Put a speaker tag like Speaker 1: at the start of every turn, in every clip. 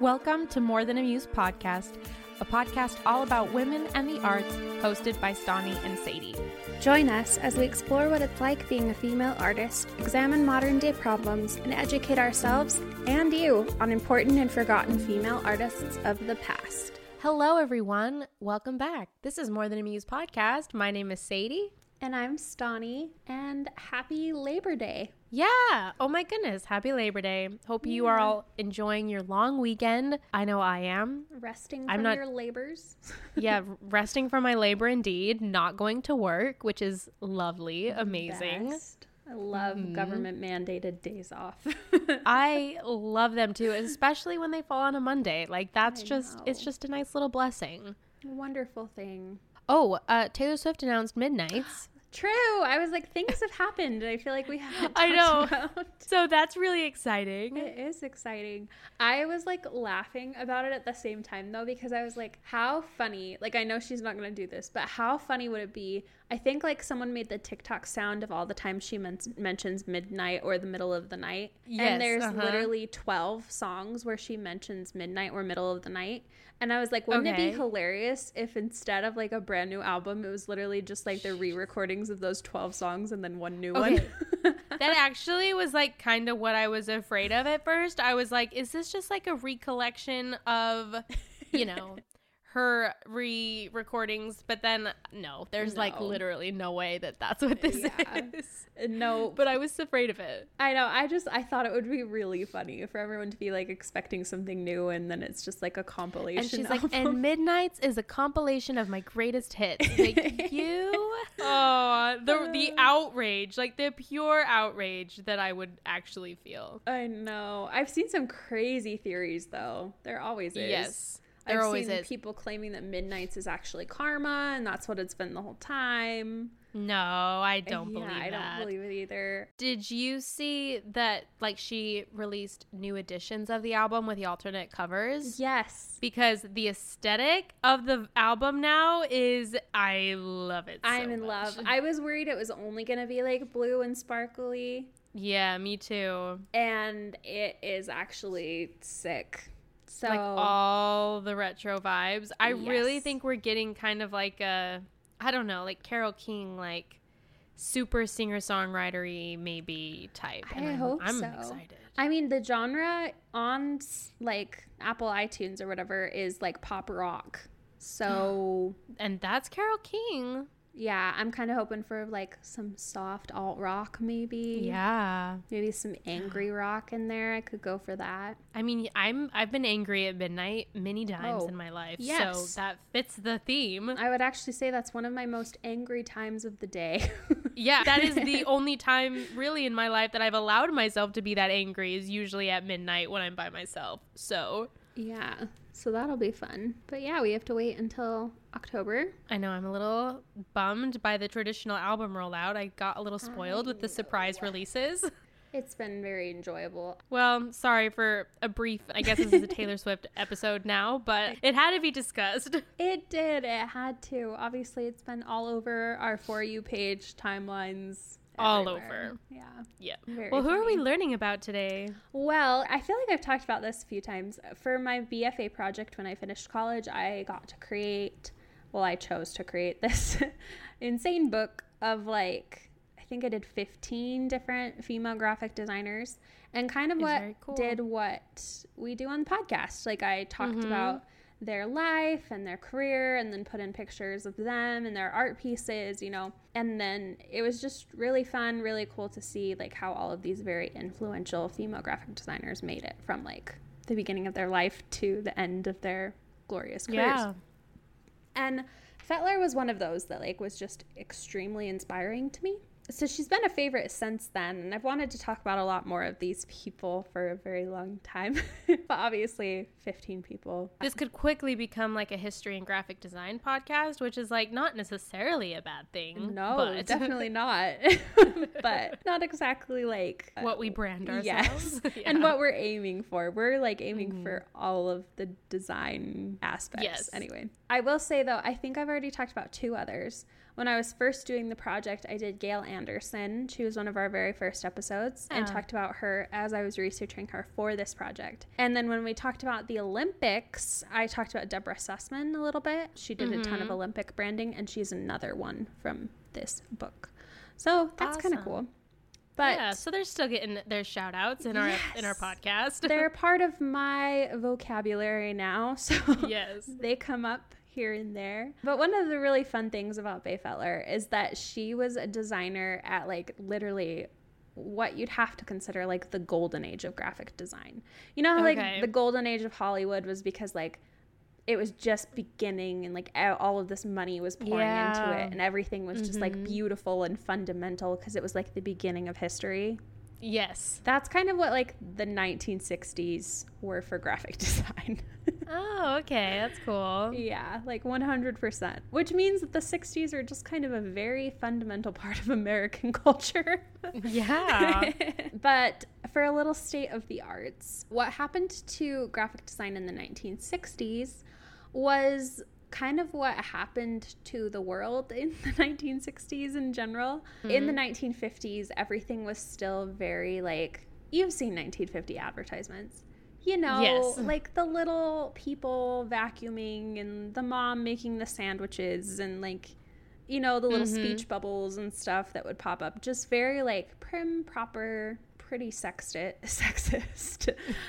Speaker 1: Welcome to More Than a Muse podcast, a podcast all about women and the arts, hosted by Stani and Sadie.
Speaker 2: Join us as we explore what it's like being a female artist, examine modern day problems, and educate ourselves and you on important and forgotten female artists of the past.
Speaker 1: Hello, everyone. Welcome back. This is More Than a Muse podcast. My name is Sadie.
Speaker 2: And I'm Stani, and happy Labor Day.
Speaker 1: Yeah. Oh my goodness. Happy Labor Day. Hope you are all enjoying your long weekend. I know I am.
Speaker 2: Resting
Speaker 1: I'm
Speaker 2: from
Speaker 1: not-
Speaker 2: your labors.
Speaker 1: Yeah, resting from my labor indeed, not going to work, which is lovely, amazing.
Speaker 2: Best. I love government mandated days off.
Speaker 1: I love them too, especially when they fall on a Monday. Like that's
Speaker 2: I
Speaker 1: just it's just a nice little blessing.
Speaker 2: Wonderful thing.
Speaker 1: Oh, uh, Taylor Swift announced Midnights.
Speaker 2: True. I was like, things have happened. I feel like we haven't.
Speaker 1: I know.
Speaker 2: about.
Speaker 1: So that's really exciting.
Speaker 2: It is exciting. I was like laughing about it at the same time though, because I was like, how funny. Like, I know she's not going to do this, but how funny would it be? I think like someone made the TikTok sound of all the times she men- mentions midnight or the middle of the night.
Speaker 1: Yes,
Speaker 2: and there's
Speaker 1: uh-huh.
Speaker 2: literally 12 songs where she mentions midnight or middle of the night. And I was like, wouldn't it be hilarious if instead of like a brand new album, it was literally just like the re recordings of those 12 songs and then one new
Speaker 1: Okay.
Speaker 2: one?
Speaker 1: That actually was like kind of what I was afraid of at first. I was like, is this just like a recollection of, you know, her re recordings? But then no, there's like literally no way that that's what this
Speaker 2: Yeah.
Speaker 1: is.
Speaker 2: Uh, no,
Speaker 1: But I was afraid of it.
Speaker 2: I know. I just I thought it would be really funny for everyone to be like expecting something new, and then it's just like a compilation.
Speaker 1: And she's like, and Midnights is a compilation of my greatest hits. Like you, oh, the uh. the outrage, like the pure outrage that I would actually feel.
Speaker 2: I know. I've seen some crazy theories though. There always is.
Speaker 1: Yes,
Speaker 2: I've
Speaker 1: always
Speaker 2: seen
Speaker 1: is.
Speaker 2: people claiming that Midnights is actually karma, and that's what it's been the whole time.
Speaker 1: No, I uh, don't
Speaker 2: yeah,
Speaker 1: believe
Speaker 2: I
Speaker 1: that.
Speaker 2: don't believe it either.
Speaker 1: Did you see that? Like she released new editions of the album with the alternate covers.
Speaker 2: Yes.
Speaker 1: Because the aesthetic of the album now is, I love it. so
Speaker 2: I'm in
Speaker 1: much.
Speaker 2: love. I was worried it was only gonna be like blue and sparkly,
Speaker 1: Yeah, me too.
Speaker 2: and it is actually sick. So
Speaker 1: like all the retro vibes. I really think we're getting kind of like a I don't know, like Carole King like super singer-songwritery maybe type.
Speaker 2: I
Speaker 1: I'm,
Speaker 2: hope
Speaker 1: I'm
Speaker 2: so.
Speaker 1: excited.
Speaker 2: I mean, the genre on like Apple iTunes or whatever is like pop rock. So,
Speaker 1: And that's Carole King.
Speaker 2: Yeah, I'm kind of hoping for like some soft alt rock maybe.
Speaker 1: Yeah.
Speaker 2: Maybe some angry rock in there. I could go for that.
Speaker 1: I mean, I'm I've been angry at midnight many times
Speaker 2: Oh,
Speaker 1: in my life.
Speaker 2: yes.
Speaker 1: So that fits the theme.
Speaker 2: I would actually say that's one of my most angry times of the day.
Speaker 1: Yeah, that is the only time really in my life that I've allowed myself to be that angry is usually at midnight when I'm by myself. So
Speaker 2: yeah. So that'll be fun. But yeah, we have to wait until October.
Speaker 1: I know I'm a little bummed by the traditional album rollout. I got a little spoiled with the surprise releases.
Speaker 2: It's been very enjoyable.
Speaker 1: Well, sorry for a brief, I guess this is a Taylor Swift episode now, but it had to be discussed.
Speaker 2: It did. It had to. Obviously, it's been all over our For You page timelines.
Speaker 1: All
Speaker 2: everywhere.
Speaker 1: over.
Speaker 2: Yeah.
Speaker 1: Yeah.
Speaker 2: Very
Speaker 1: well, who are we learning about today?
Speaker 2: Well, I feel like I've talked about this a few times. For my BFA project when I finished college, I got to create, well, I chose to create this insane book of like, I think I did 15 different female graphic designers and kind of
Speaker 1: Is
Speaker 2: what
Speaker 1: cool.
Speaker 2: did what we do on the podcast. Like, I talked
Speaker 1: Mhm.
Speaker 2: about their life and their career and then put in pictures of them and their art pieces you know and then it was just really fun really cool to see like how all of these very influential female graphic designers made it from like the beginning of their life to the end of their glorious careers
Speaker 1: Yeah.
Speaker 2: and Feitler was one of those that like was just extremely inspiring to me. So she's been a favorite since then, and I've wanted to talk about a lot more of these people for a very long time. but obviously, 15 people.
Speaker 1: This could quickly become like a history and graphic design podcast, which is like not necessarily a bad thing.
Speaker 2: No,
Speaker 1: but
Speaker 2: definitely not. but not exactly like uh,
Speaker 1: what we brand ourselves.
Speaker 2: Yes.
Speaker 1: Yeah.
Speaker 2: And what we're aiming for. We're like aiming for all of the design aspects.
Speaker 1: Yes.
Speaker 2: Anyway, I will say though, I think I've already talked about two others. When I was first doing the project, I did Gail Anderson. She was one of our very first episodes and talked about her as I was researching her for this project. And then when we talked about the Olympics, I talked about Deborah Sussman a little bit. She did a ton of mm-hmm. Olympic branding, and she's another one from this book. So that's kind of cool. But
Speaker 1: yeah, so they're still getting their shout outs in our in our podcast.
Speaker 2: they're part of my vocabulary now. So
Speaker 1: yes.
Speaker 2: they come up here and there. But one of the really fun things about Bea Feitler is that she was a designer at like literally what you'd have to consider like the golden age of graphic design. You know how
Speaker 1: Okay.
Speaker 2: like the golden age of Hollywood was because like it was just beginning and like all of this money was pouring into it and everything was just like mm-hmm. beautiful and fundamental because it was like the beginning of history.
Speaker 1: Yes.
Speaker 2: That's kind of what like the 1960s were for graphic design.
Speaker 1: Oh, okay. That's cool.
Speaker 2: yeah, like 100%. Which means that the 60s are just kind of a very fundamental part of American culture.
Speaker 1: Yeah.
Speaker 2: but for a little state of the arts, what happened to graphic design in the 1960s was kind of what happened to the world in the 1960s in general. In the 1950s, everything was still very like you've seen 1950 advertisements. You know,
Speaker 1: Yes.
Speaker 2: like the little people vacuuming and the mom making the sandwiches and like you know, the little
Speaker 1: Mhm.
Speaker 2: speech bubbles and stuff that would pop up. Just very like prim, proper, pretty sexist. Sexist.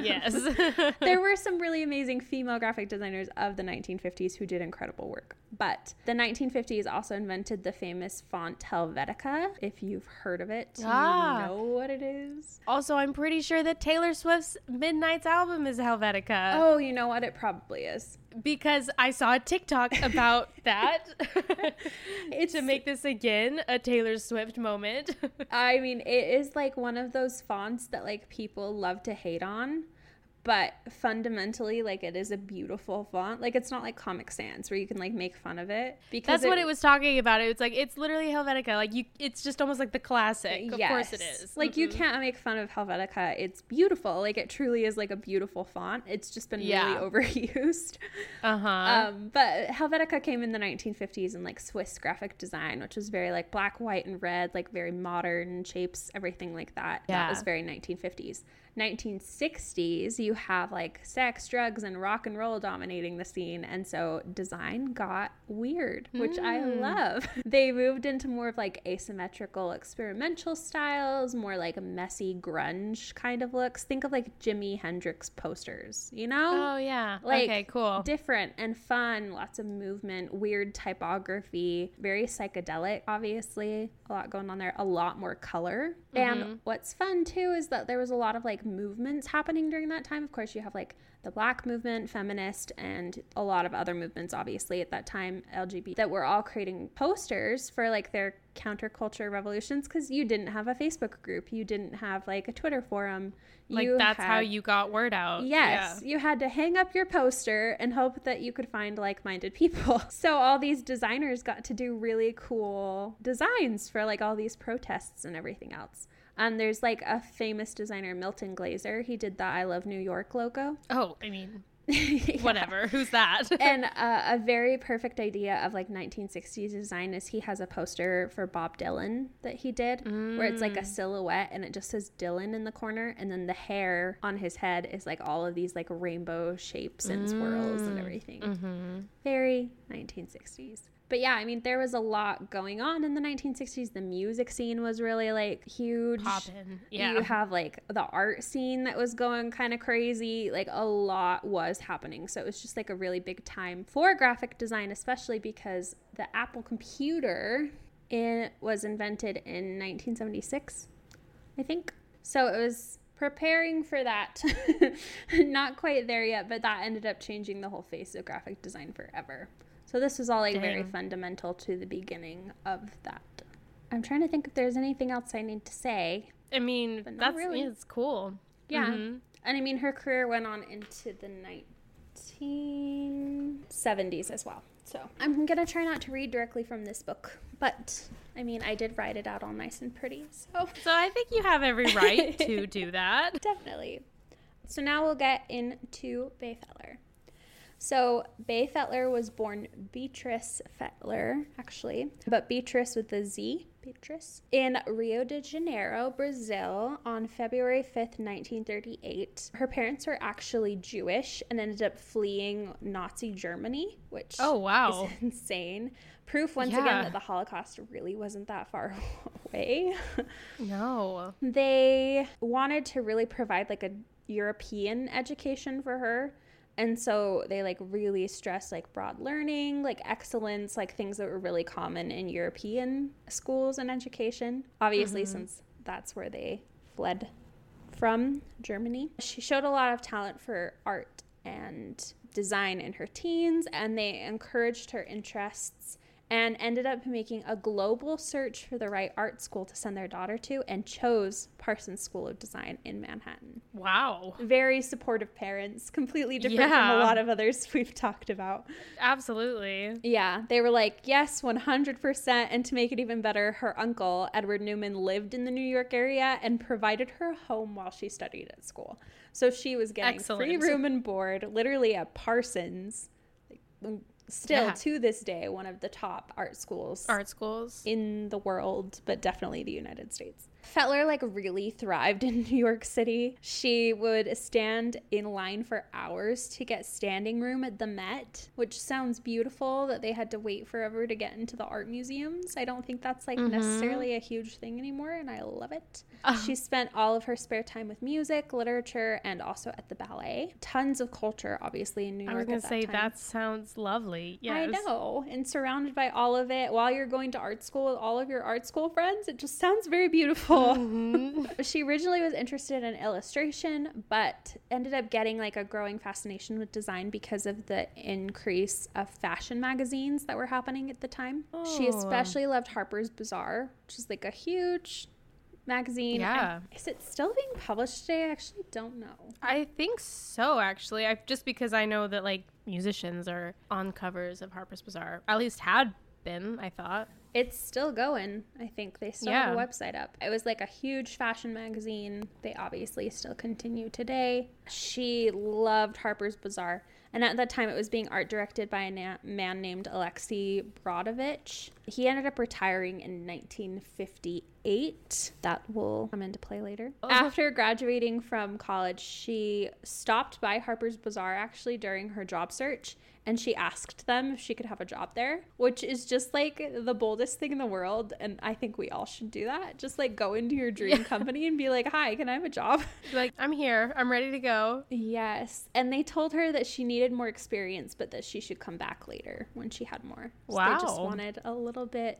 Speaker 1: yes.
Speaker 2: there were some really amazing female graphic designers of the 1950s who did incredible work. But the 1950s also invented the famous font Helvetica. If you've heard of it,
Speaker 1: Ah.
Speaker 2: you know what it is.
Speaker 1: also, I'm pretty sure that Taylor Swift's Midnights album is Helvetica
Speaker 2: Oh, you know what? It probably is.
Speaker 1: because I saw a TikTok about that.
Speaker 2: It's
Speaker 1: to make this again a Taylor Swift moment.
Speaker 2: I mean, it is like one of those fonts that like people love to hate on, but fundamentally, like it is a beautiful font. Like it's not like Comic Sans where you can like make fun of it because
Speaker 1: That's what it was talking about. It was like it's literally Helvetica. Like you, it's just almost like the classic. Of course it
Speaker 2: Yes.
Speaker 1: is.
Speaker 2: Like you
Speaker 1: Mhm.
Speaker 2: can't make fun of Helvetica. It's beautiful. Like it truly is like a beautiful font. It's just been
Speaker 1: Yeah.
Speaker 2: really overused.
Speaker 1: Uh huh.
Speaker 2: Um, but Helvetica came in the 1950s in like Swiss graphic design, which was very like black, white, and red, like very modern shapes, everything like that. That
Speaker 1: Yeah.
Speaker 2: was very 1950s. 1960s, you have like sex, drugs, and rock and roll dominating the scene. And so design got weird, which I
Speaker 1: Hmm.
Speaker 2: love. They moved into more of like asymmetrical experimental styles, more like messy grunge kind of looks. Think of like Jimi Hendrix posters, you know?
Speaker 1: oh yeah.
Speaker 2: like,
Speaker 1: okay. Cool.
Speaker 2: different and fun, lots of movement, weird typography, very psychedelic, obviously. A lot going on there, a lot more color. And what's fun too is that there was a lot of like movements happening during that time. Of course, you have like the black movement, feminist, and a lot of other movements, obviously, at that time, LGBT, that were all creating posters for like their counterculture revolutions because you didn't have a Facebook group, you didn't have like a Twitter forum.
Speaker 1: like
Speaker 2: you
Speaker 1: that's how you got word out.
Speaker 2: Yes, you had to hang up your poster and hope that you could find like minded people. So, all these designers got to do really cool designs for like all these protests and everything else. And there's like a famous designer, Milton Glaser. He did the I Love New York logo.
Speaker 1: Oh, I mean,
Speaker 2: Yeah.
Speaker 1: whatever. Who's that?
Speaker 2: and uh, a very perfect idea of like 1960s design is he has a poster for Bob Dylan that he did where it's like a silhouette and it just says Dylan in the corner and then the hair on his head is like all of these like rainbow shapes and swirls and everything.
Speaker 1: mm-hmm.
Speaker 2: Very 1960s. But yeah, I mean, there was a lot going on in the 1960s. The music scene was really like huge.
Speaker 1: Poppin'. Yeah.
Speaker 2: You have like the art scene that was going kind of crazy. Like a lot was happening. So it was just like a really big time for graphic design, especially because the Apple computer it was invented in 1976, I think. So it was preparing for that. Not quite there yet, but that ended up changing the whole face of graphic design forever. So this was all like very fundamental to the beginning of that. I'm trying to think if there's anything else I need to say.
Speaker 1: I mean, that's
Speaker 2: really.
Speaker 1: it's cool.
Speaker 2: Yeah.
Speaker 1: Mhm.
Speaker 2: And I mean, her career went on into the 1970s as well. So I'm going to try not to read directly from this book. But I mean, I did write it out all nice and pretty. So
Speaker 1: So I think you have every right to do that.
Speaker 2: definitely. So now we'll get into Bea Feitler. So Bea Feitler was born Beatrice Feitler, actually, but Beatrice with the Z, Beatriz, in Rio de Janeiro, Brazil, on February 5th, 1938. Her parents were actually Jewish and ended up fleeing Nazi Germany, which
Speaker 1: Oh, wow.
Speaker 2: is insane. Proof once
Speaker 1: Yeah.
Speaker 2: again that the Holocaust really wasn't that far away.
Speaker 1: No.
Speaker 2: they wanted to really provide like a European education for her. And so they like really stressed like broad learning, like excellence, like things that were really common in European schools and education. Obviously, mm-hmm. since that's where they fled from Germany. She showed a lot of talent for art and design in her teens, and they encouraged her interests and ended up making a global search for the right art school to send their daughter to and chose Parsons School of Design in Manhattan.
Speaker 1: Wow.
Speaker 2: Very supportive parents, completely different from a lot of others we've talked about.
Speaker 1: Absolutely.
Speaker 2: Yeah, they were like, yes, 100%. And to make it even better, her uncle, Edward Newman, lived in the New York area and provided her home while she studied at school. So she was getting free room and board, literally at Parsons. Still to this day, one of the top art schools
Speaker 1: Art schools.
Speaker 2: in the world, but definitely the United States. Feitler like really thrived in New York City. She would stand in line for hours to get standing room at the Met, which sounds beautiful that they had to wait forever to get into the art museums. I don't think that's like mm-hmm. necessarily a huge thing anymore and I love it. She spent all of her spare time with music, literature, and also at the ballet. Tons of culture obviously in New York.
Speaker 1: I was gonna
Speaker 2: at that
Speaker 1: say
Speaker 2: time.
Speaker 1: that sounds lovely. Yes.
Speaker 2: I know. And surrounded by all of it while you're going to art school with all of your art school friends, it just sounds very beautiful. Mm-hmm. she originally was interested in illustration, but ended up getting like a growing fascination with design because of the increase of fashion magazines that were happening at the time. She
Speaker 1: Oh.
Speaker 2: especially loved Harper's Bazaar, which is like a huge magazine.
Speaker 1: Yeah.
Speaker 2: And Is it still being published today? I actually don't know.
Speaker 1: I think so, actually. I just because I know that like musicians are on covers of Harper's Bazaar. At least had been, I thought.
Speaker 2: It's still going. I think they still have a website up. It was like a huge fashion magazine. They obviously still continue today. She loved Harper's Bazaar. And at that time, it was being art directed by a na- man named Alexei Brodovitch. He ended up retiring in 1958. That will come into play later. Oh. After graduating from college, she stopped by Harper's Bazaar actually during her job search and she asked them if she could have a job there, which is just like the boldest thing in the world. And I think we all should do that. Just like go into your dream company and be like, hi, can I have a job?
Speaker 1: Like, I'm here. I'm ready to go.
Speaker 2: Yes. And they told her that she needed more experience, but that she should come back later when she had more. So They just wanted a little bit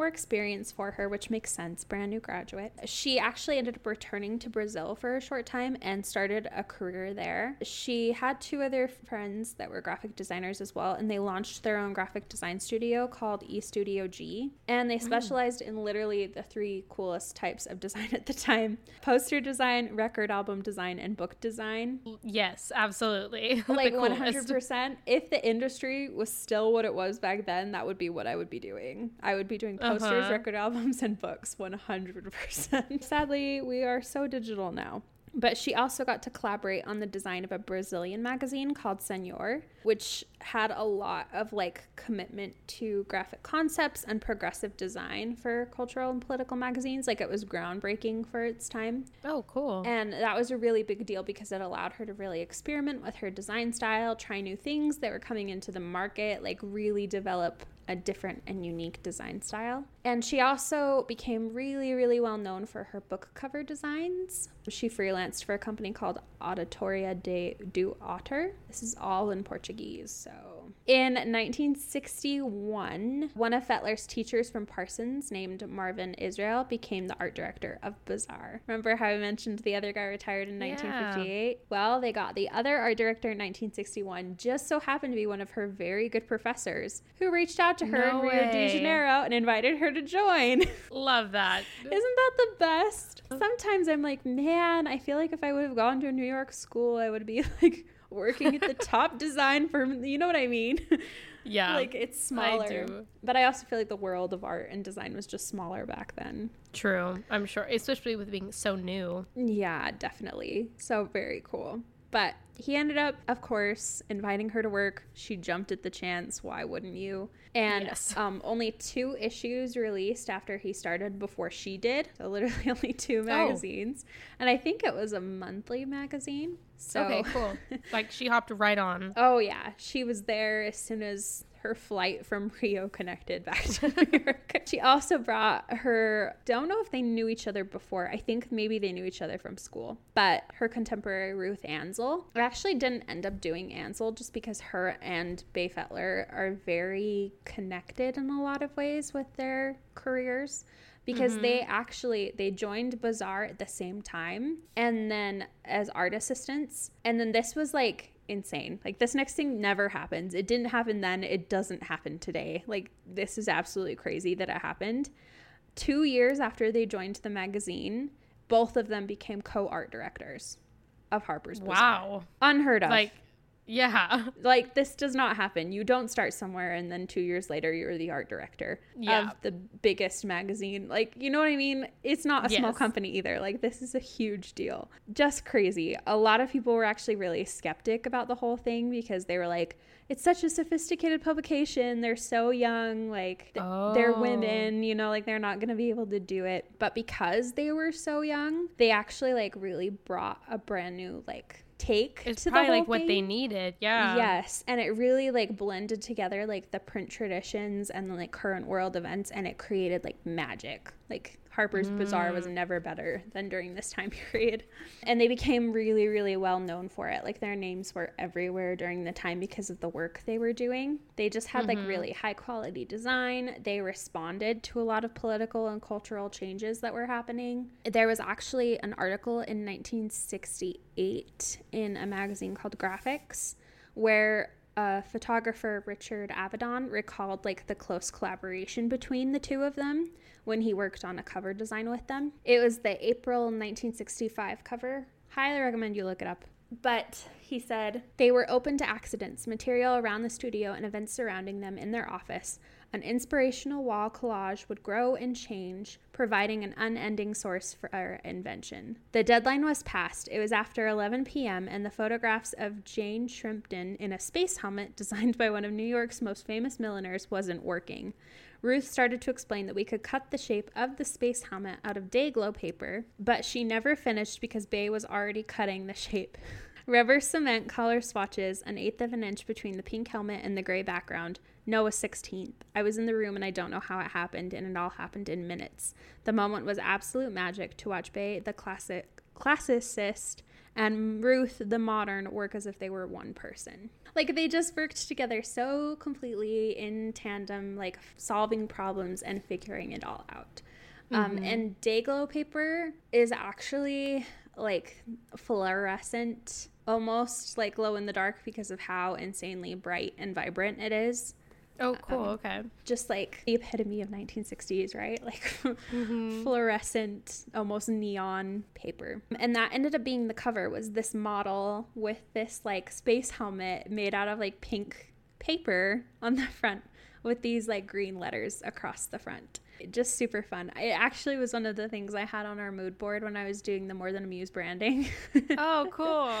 Speaker 2: more experience for her, which makes sense. Brand new graduate. She actually ended up returning to Brazil for a short time and started a career there. She had two other friends that were graphic designers as well, and they launched their own graphic design studio called E Studio G. And they specialized in literally the three coolest types of design at the time poster design, record album design, and book design
Speaker 1: Yes, absolutely.
Speaker 2: Like
Speaker 1: coolest.
Speaker 2: 100% if the industry was still what it was back then that would be what i would be doing i would be doing posters
Speaker 1: Uh-huh.
Speaker 2: record albums and books 100% sadly we are so digital now but she also got to collaborate on the design of a Brazilian magazine called Senhor, which had a lot of like commitment to graphic concepts and progressive design for cultural and political magazines. Like it was groundbreaking for its time.
Speaker 1: Oh, cool.
Speaker 2: And that was a really big deal because it allowed her to really experiment with her design style, try new things that were coming into the market, like really develop a different and unique design style. And she also became really, really well known for her book cover designs. She freelanced for a company called Editora de do Autor. This is all in Portuguese, so. In 1961, one of Feitler's teachers from Parsons, named Marvin Israel, became the art director of Bazaar. Remember how I mentioned the other guy retired in
Speaker 1: Yeah.
Speaker 2: 1958? Well, they got the other art director in 1961, just so happened to be one of her very good professors, who reached out to her
Speaker 1: No
Speaker 2: in Rio de. Janeiro and invited her to join.
Speaker 1: Love that.
Speaker 2: Isn't that the best? Sometimes I'm like, man, I feel like if I would have gone to a New York school, I would be like working at the top design firm. You know what I mean?
Speaker 1: Yeah.
Speaker 2: like it's smaller.
Speaker 1: do.
Speaker 2: But I also feel like the world of art and design was just smaller back then.
Speaker 1: True. I'm sure, especially with being so new.
Speaker 2: Yeah, definitely. So very cool. But he ended up, of course, inviting her to work. She jumped at the chance. Why wouldn't you? And
Speaker 1: Yes.
Speaker 2: um, only two issues released after he started before she did. So literally only
Speaker 1: Oh.
Speaker 2: two magazines. And I think it was a monthly magazine. So
Speaker 1: Okay, cool. like she hopped right on.
Speaker 2: Oh yeah, she was there as soon as her flight from Rio connected back to New York. she also brought her don't know if they knew each other before. I think maybe they knew each other from school. But her contemporary Ruth Ansel actually didn't end up doing Ansel just because her and Bea Feitler are very connected in a lot of ways with their careers because they mm-hmm. actually they joined bazaar at the same time and then as art assistants and then this was like insane. Like this next thing never happens. It didn't happen then. It doesn't happen today. Like this is absolutely crazy that it happened. Two years after they joined the magazine both of them became co-art directors of harper's bazaar.
Speaker 1: Wow.
Speaker 2: unheard of.
Speaker 1: Like, yeah.
Speaker 2: like this does not happen. You don't start somewhere and then 2 years later you're the art director
Speaker 1: Yeah.
Speaker 2: of the biggest magazine. Like, you know what I mean? It's not a small company either. Like this is a huge deal. Just crazy. A lot of people were actually really skeptic about the whole thing because they were like it's such a sophisticated publication. They're so young, like th- they're
Speaker 1: Oh.
Speaker 2: women, you know, like they're not going to be able to do it. But because they were so young, they actually like really brought a brand new like take
Speaker 1: It's
Speaker 2: to
Speaker 1: probably like what they needed. Yeah.
Speaker 2: Yes, and it really like blended together like the print traditions and the like current world events, and it created like magic. Like Harper's Bazaar was mm. never better than during this time period, and they became really, really well known for it. Like their names were everywhere during the time because of the work they were doing. They just had like mm-hmm. really high quality design. They responded to a lot of political and cultural changes that were happening. There was actually an article in 1968 in a magazine called Graphics where uh, photographer Richard Avedon recalled like the close collaboration between the two of them when he worked on a cover design with them. It was the April 1965 cover. Highly recommend you look it up. But he said they were open to accidents, material around the studio, and events surrounding them in their office. An inspirational wall collage would grow and change, providing an unending source for our invention. The deadline was passed. It was after 11 p.m., and the photographs of Jean Shrimpton in a space helmet designed by one of New York's most famous milliners wasn't working. Ruth started to explain that we could cut the shape of the space helmet out of Day-Glo paper, but she never finished because Bea was already cutting the shape. Rubber cement color swatches, an eighth of an inch between the pink helmet and the gray background. Noah 16th. I was in the room and I don't know how it happened, and it all happened in minutes. The moment was absolute magic to watch Bea, the classic classicist, and Ruth, the modern, work as if they were one person. Like they just worked together so completely in tandem, like solving problems and figuring it all out. Um, and Day-Glo paper is actually like fluorescent, almost like glow in the dark because of how insanely bright and vibrant it is.
Speaker 1: Oh, cool. Um, okay.
Speaker 2: Just like the epitome of 1960s, right? Like mm-hmm. fluorescent, almost neon paper. And that ended up being the cover was this model with this like space helmet made out of like pink paper on the front with these like green letters across the front. Just super fun. It actually was one of the things I had on our mood board when I was doing the More Than a Muse branding.
Speaker 1: Oh, cool.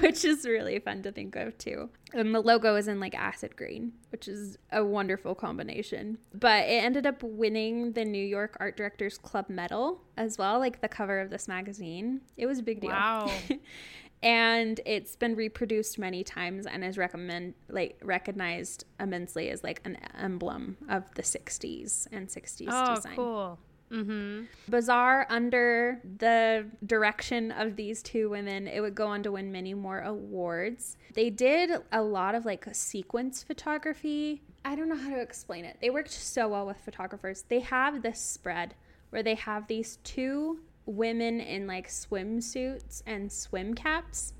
Speaker 2: which is really fun to think of too. And the logo is in like acid green, which is a wonderful combination. But it ended up winning the New York Art Directors Club medal as well, like the cover of this magazine. It was a big deal.
Speaker 1: Wow.
Speaker 2: and it's been reproduced many times and is recommend like recognized immensely as like an emblem of the 60s and 60s
Speaker 1: Oh,
Speaker 2: design.
Speaker 1: cool. Mm-hmm.
Speaker 2: Bazaar, under the direction of these two women, it would go on to win many more awards. They did a lot of like sequence photography. I don't know how to explain it. They worked so well with photographers. They have this spread where they have these two women in like swimsuits and swim caps.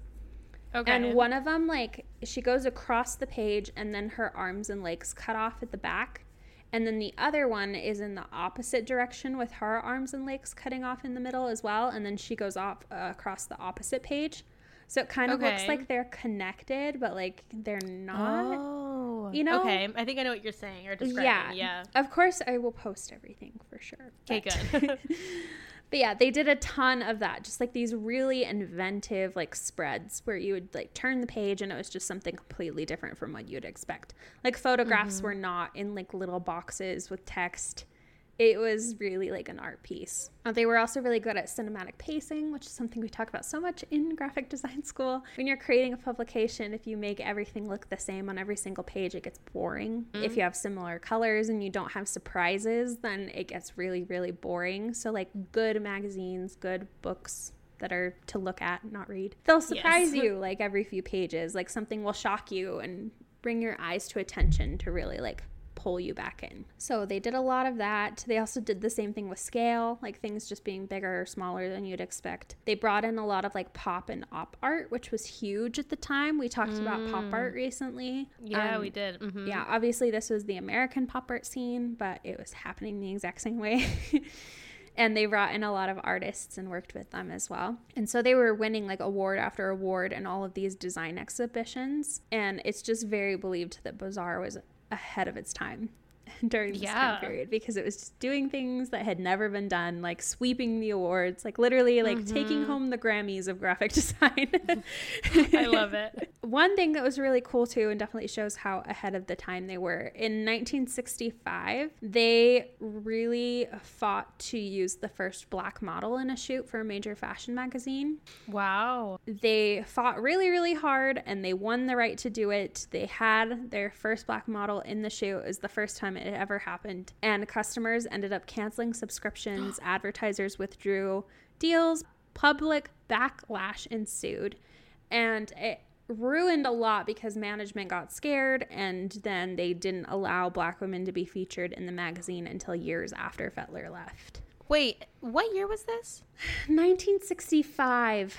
Speaker 1: Okay.
Speaker 2: And one of them, like, she goes across the page and then her arms and legs cut off at the back. And then the other one is in the opposite direction with her arms and legs cutting off in the middle as well. And then she goes off uh, across the opposite page. So it kind of looks like they're connected, but like they're not.
Speaker 1: Oh.
Speaker 2: You know-
Speaker 1: Okay. I think I know what you're saying or describing.
Speaker 2: Yeah.
Speaker 1: Yeah.
Speaker 2: Of course, I will post everything for sure.
Speaker 1: Okay, good.
Speaker 2: But yeah, they did a ton of that. Just like these really inventive like spreads where you would like turn the page and it was just something completely different from what you'd expect. Like photographs mm-hmm. were not in like little boxes with text it was really like an art piece. Uh, they were also really good at cinematic pacing, which is something we talk about so much in graphic design school. When you're creating a publication, if you make everything look the same on every single page, it gets boring. Mm-hmm. If you have similar colors and you don't have surprises, then it gets really, really boring. So, like, good magazines, good books, that are to look at, not read. They'll surprise yes. you like every few pages. Like something will shock you and bring your eyes to attention to really like pull you back in. So they did a lot of that. They also did the same thing with scale, like things just being bigger or smaller than you'd expect. They brought in a lot of like pop and op art, which was huge at the time. We talked mm. about pop mm. art recently.
Speaker 1: Yeah, um, we did.
Speaker 2: Mm-hmm. Yeah, obviously this was the American pop art scene, but it was happening the exact same way. and they brought in a lot of artists and worked with them as well. And so they were winning like award after award in all of these design exhibitions. And it's just very believed that Bazaar was ahead of its time during this yeah. time period because it was just doing things that had never been done, like sweeping the awards, like literally like mm-hmm. taking home the Grammys of graphic design.
Speaker 1: I love it.
Speaker 2: One thing that was really cool too, and definitely shows how ahead of the time they were. In 1965, they really fought to use the first black model in a shoot for a major fashion magazine.
Speaker 1: Wow.
Speaker 2: They fought really, really hard and they won the right to do it. They had their first black model in the shoot. It was the first time it ever happened. And customers ended up canceling subscriptions, advertisers withdrew deals, public backlash ensued. And it ruined a lot because management got scared and then they didn't allow black women to be featured in the magazine until years after Feitler left.
Speaker 1: Wait, what year was this?
Speaker 2: 1965.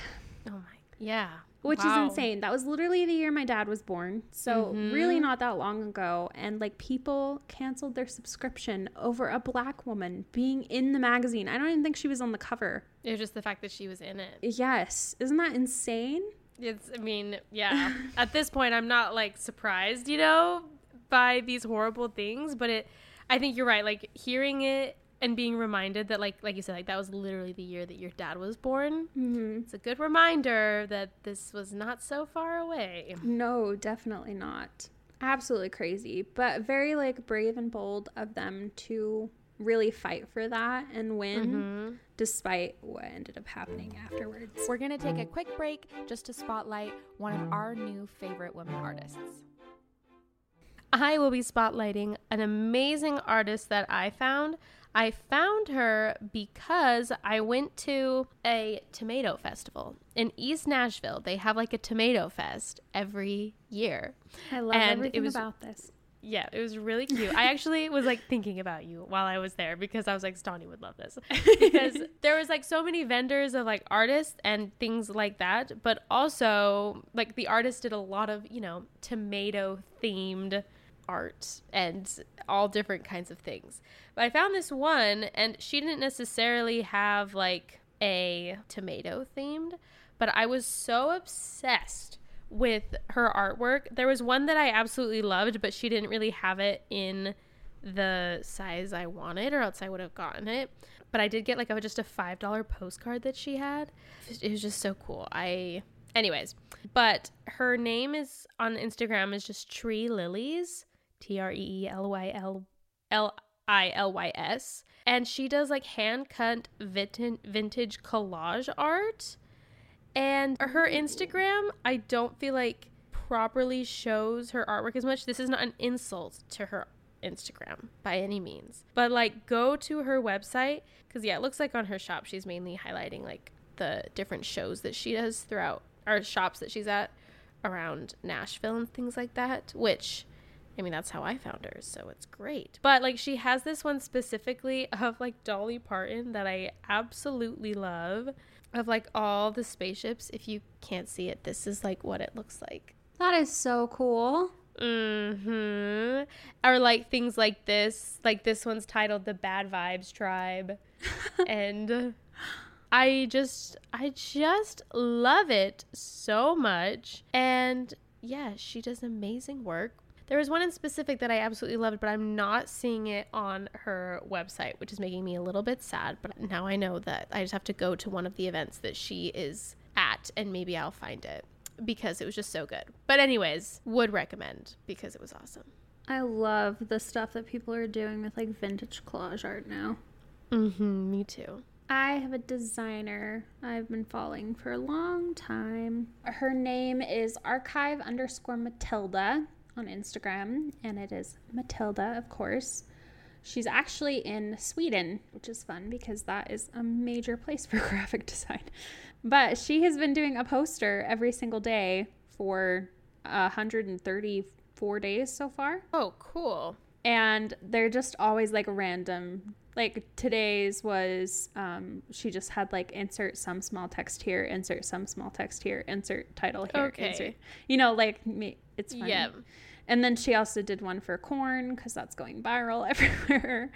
Speaker 1: Oh my. Yeah
Speaker 2: which wow. is insane. That was literally the year my dad was born. So, mm-hmm. really not that long ago. And like people canceled their subscription over a black woman being in the magazine. I don't even think she was on the cover.
Speaker 1: It was just the fact that she was in it.
Speaker 2: Yes. Isn't that insane?
Speaker 1: It's, I mean, yeah. At this point, I'm not like surprised, you know, by these horrible things, but it, I think you're right. Like hearing it and being reminded that like like you said like that was literally the year that your dad was born. Mm-hmm. it's a good reminder that this was not so far away.
Speaker 2: No definitely not. Absolutely crazy but very like brave and bold of them to really fight for that and win mm-hmm. despite what ended up happening afterwards.
Speaker 3: We're gonna take a quick break just to spotlight one of our new favorite women artists.
Speaker 1: I will be spotlighting an amazing artist that I found I found her because I went to a tomato festival in East Nashville. They have like a tomato fest every year.
Speaker 2: I love and everything it was, about this.
Speaker 1: Yeah, it was really cute. I actually was like thinking about you while I was there because I was like, Stani would love this. Because there was like so many vendors of like artists and things like that. But also, like the artist did a lot of, you know, tomato themed art and all different kinds of things. But I found this one, and she didn't necessarily have like a tomato themed, but I was so obsessed with her artwork. There was one that I absolutely loved, but she didn't really have it in the size I wanted, or else I would have gotten it. But I did get like a, just a five dollar postcard that she had. It was just so cool. I, anyways, but her name is on Instagram is just Tree Lilies, T R E E L Y L L I L Y S. And she does like hand cut vintage collage art. And her Instagram, I don't feel like properly shows her artwork as much. This is not an insult to her Instagram by any means. But like go to her website cuz yeah, it looks like on her shop she's mainly highlighting like the different shows that she does throughout or shops that she's at around Nashville and things like that, which I mean, that's how I found her, so it's great. But like, she has this one specifically of like Dolly Parton that I absolutely love, of like all the spaceships. If you can't see it, this is like what it looks like.
Speaker 2: That is so cool.
Speaker 1: Mm-hmm. Or like things like this. Like this one's titled The Bad Vibes Tribe. and I just I just love it so much. And yeah, she does amazing work There was one in specific that I absolutely loved, but I'm not seeing it on her website, which is making me a little bit sad. But now I know that I just have to go to one of the events that she is at, and maybe I'll find it because it was just so good. But, anyways, would recommend because it was awesome.
Speaker 2: I love the stuff that people are doing with like vintage collage art now.
Speaker 1: Mm-hmm, me too.
Speaker 2: I have a designer I've been following for a long time. Her name is archive underscore Matilda on Instagram, and it is Matilda, of course. She's actually in Sweden, which is fun because that is a major place for graphic design. But she has been doing a poster every single day for 134 days so far.
Speaker 1: Oh, cool.
Speaker 2: And they're just always like random. Like today's was, um, she just had like insert some small text here, insert some small text here, insert title here,
Speaker 1: Okay.
Speaker 2: insert, you know, like me, it's funny.
Speaker 1: Yeah.
Speaker 2: And then she also did one for corn because that's going viral everywhere.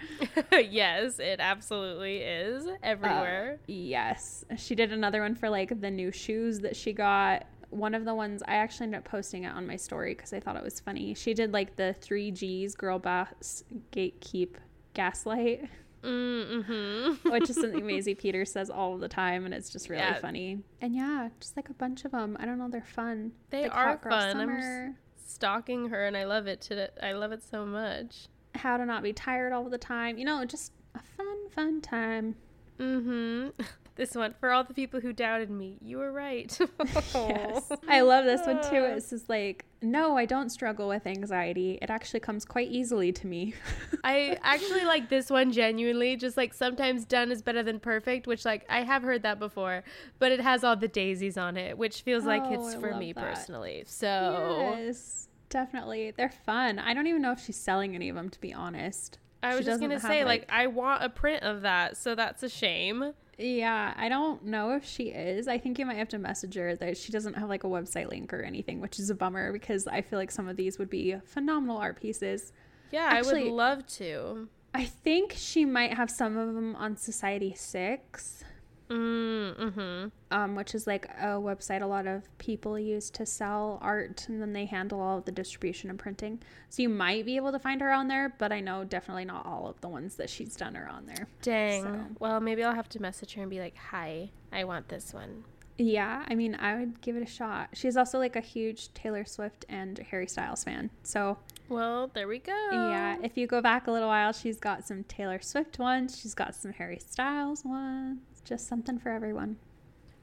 Speaker 1: yes, it absolutely is everywhere.
Speaker 2: Uh, yes. She did another one for like the new shoes that she got. One of the ones I actually ended up posting it on my story because I thought it was funny. She did like the three G's girl boss gatekeep gaslight,
Speaker 1: mm-hmm.
Speaker 2: which is something Maisie Peters says all the time, and it's just really
Speaker 1: Yeah.
Speaker 2: funny. And yeah, just like a bunch of them. I don't know, they're fun.
Speaker 1: They
Speaker 2: Like
Speaker 1: are fun. I'm stalking her and I love it to I love it so much.
Speaker 2: How to not be tired all the time. You know, just a fun, fun time.
Speaker 1: Mm-hmm. This one for all the people who doubted me. You were right.
Speaker 2: Yes. Oh. I love this one too. Ah. It says like, no, I don't struggle with anxiety. It actually comes quite easily to me.
Speaker 1: I actually like this one genuinely. Just like sometimes done is better than perfect, which like I have heard that before, but it has all the daisies on it, which feels like
Speaker 2: Oh,
Speaker 1: it's
Speaker 2: I
Speaker 1: for me
Speaker 2: that.
Speaker 1: personally. So
Speaker 2: Yes, definitely. They're fun. I don't even know if she's selling any of them, to be honest.
Speaker 1: I
Speaker 2: She
Speaker 1: was just gonna say like I want a print of that, so that's a shame.
Speaker 2: Yeah, I don't know if she is. I think you might have to message her that she doesn't have like a website link or anything, which is a bummer because I feel like some of these would be phenomenal art pieces.
Speaker 1: Yeah, I would love to.
Speaker 2: I think she might have some of them on Society 6.
Speaker 1: Mm-hmm.
Speaker 2: um, which is like a website a lot of people use to sell art and then they handle all of the distribution and printing. So you might be able to find her on there, but I know definitely not all of the ones that she's done are on there.
Speaker 1: Dang.
Speaker 2: So-
Speaker 1: Well, maybe I'll have to message her and be like, "Hi, I want this one."
Speaker 2: Yeah, I mean, I would give it a shot. She's also like a huge Taylor Swift and Harry Styles fan. So,
Speaker 1: Well, there we go.
Speaker 2: yeah, if you go back a little while, she's got some Taylor Swift ones, she's got some Harry Styles ones. Just something for everyone.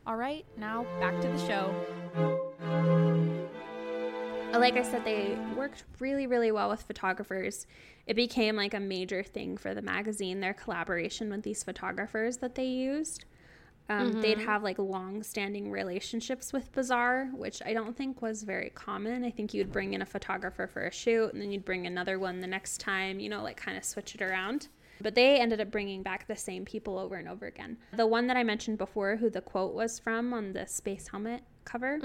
Speaker 3: All right, now back to the show.
Speaker 2: like I said, they worked really, really well with photographers. It became like a major thing for the magazine, their collaboration with these photographers that they used. Um, They'd have like long standing relationships with Bazaar, which I don't think was very common. I think you'd bring in a photographer for a shoot and then you'd bring another one the next time, you know, like kind of switch it around. But they ended up bringing back the same people over and over again. The one that I mentioned before, who the quote was from on the space helmet cover,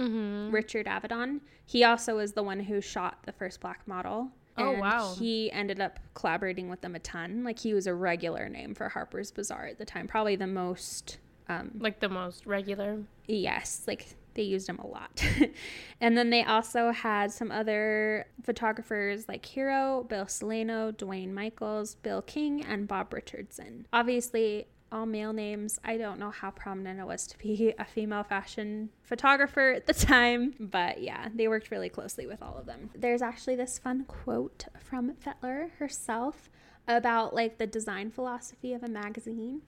Speaker 2: Richard Avedon, he also was the one who shot the first black model.
Speaker 1: Oh, wow.
Speaker 2: He ended up collaborating with them a ton. Like he was a regular name for Harper's Bazaar at the time, probably the most um,
Speaker 1: Like the most regular.
Speaker 2: Yes, like they used him a lot. and then they also had some other photographers like Hiro, Bill Silano, Duane Michals, Bill King, and Bob Richardson. Obviously, all male names. I don't know how prominent it was to be a female fashion photographer at the time, but yeah, they worked really closely with all of them. There's actually this fun quote from Feitler herself about like the design philosophy of a magazine.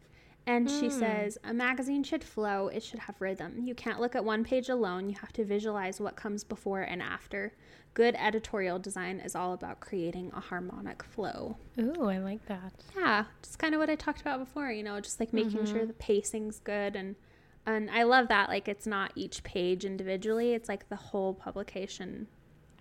Speaker 2: And she hmm. says, a magazine should flow, it should have rhythm. You can't look at one page alone, you have to visualize what comes before and after. Good editorial design is all about creating a harmonic flow.
Speaker 1: Ooh, I like that.
Speaker 2: Yeah, just kind of what I talked about before, you know, just like making sure mm-hmm. the pacing's good and and I love that like it's not each page individually, it's like the whole publication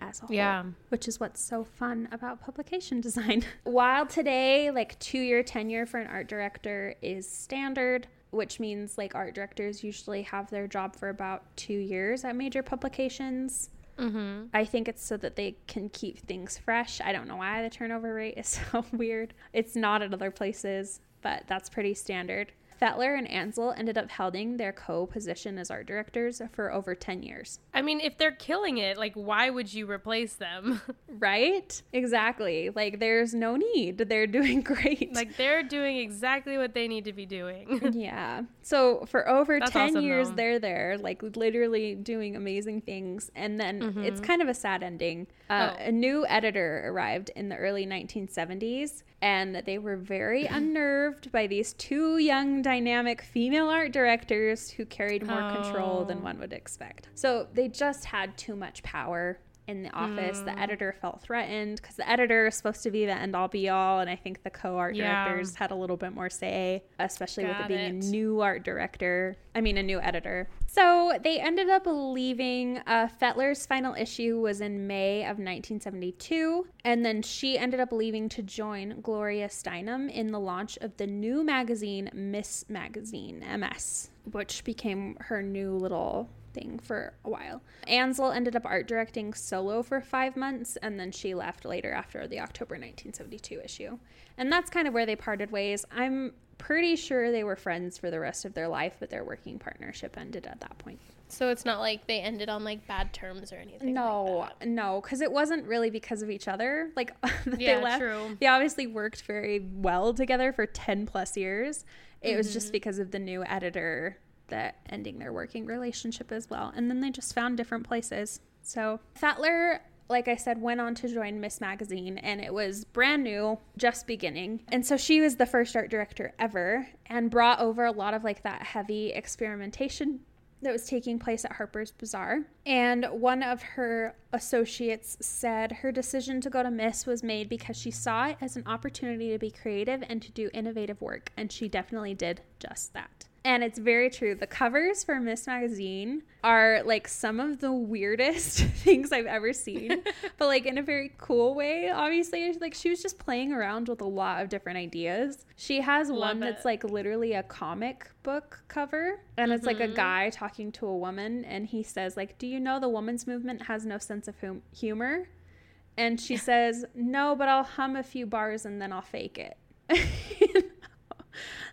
Speaker 2: as a whole
Speaker 1: Yeah.
Speaker 2: which is what's so fun about publication design. While today, like two year tenure for an art director is standard, which means like art directors usually have their job for about two years at major publications.
Speaker 1: Mm-hmm.
Speaker 2: I think it's so that they can keep things fresh. I don't know why the turnover rate is so weird. It's not at other places, but that's pretty standard. Feitler and Ansel ended up holding their co position as art directors for over 10 years.
Speaker 1: I mean, if they're killing it, like, why would you replace them?
Speaker 2: Right? Exactly. Like, there's no need. They're doing great.
Speaker 1: like, they're doing exactly what they need to be doing.
Speaker 2: yeah. So, for over
Speaker 1: That's
Speaker 2: 10
Speaker 1: awesome,
Speaker 2: years,
Speaker 1: though.
Speaker 2: they're there, like, literally doing amazing things. And then it's kind of a sad ending. Uh,
Speaker 1: Mm-hmm. Oh.
Speaker 2: A new editor arrived in the early 1970s, and they were very unnerved by these two young, dynamic female art directors who carried more control than
Speaker 1: Oh.
Speaker 2: one would expect. So, they just had too much power. In the office,
Speaker 1: Mm.
Speaker 2: the editor felt threatened because the editor is supposed to be the end all be all, and I think the co art
Speaker 1: Yeah.
Speaker 2: directors had a little bit more say, especially with it being
Speaker 1: it.
Speaker 2: a new art director. I mean, a new editor. So they ended up leaving. Uh, Feitler's final issue was in May of 1972, and then she ended up leaving to join Gloria Steinem in the launch of the new magazine, Miss Magazine, MS, which became her new little thing for a while. Ansel ended up art directing solo for five months, and then she left later after the October 1972 issue. And that's kind of where they parted ways. I'm pretty sure they were friends for the rest of their life, but their working partnership ended at that point.
Speaker 1: so it's not like they ended on, like, bad terms or anything.
Speaker 2: No,
Speaker 1: Like that.
Speaker 2: no, because it wasn't really because of each other. Like
Speaker 1: Yeah,
Speaker 2: they left.
Speaker 1: true.
Speaker 2: They obviously worked very well together for ten plus years. It was
Speaker 1: Mm-hmm.
Speaker 2: just because of the new editor that ending their working relationship as well, and then they just found different places. So Feitler. Like I said, went on to join Miss Magazine and it was brand new, just beginning. And so she was the first art director ever and brought over a lot of like that heavy experimentation that was taking place at Harper's Bazaar. And one of her associates said her decision to go to Miss was made because she saw it as an opportunity to be creative and to do innovative work. And she definitely did just that. And it's very true. The covers for Miss Magazine are like some of the weirdest things I've ever seen, but like in a very cool way. Obviously, like she was just playing around with a lot of different ideas. She has one
Speaker 1: Love
Speaker 2: that's
Speaker 1: it.
Speaker 2: like literally a comic book cover, and it's like a mm-hmm. guy talking to a woman, and he says like, "Do you know the women's movement has no sense of hum- humor?" And she says, "No, but I'll hum a few bars and then I'll fake it."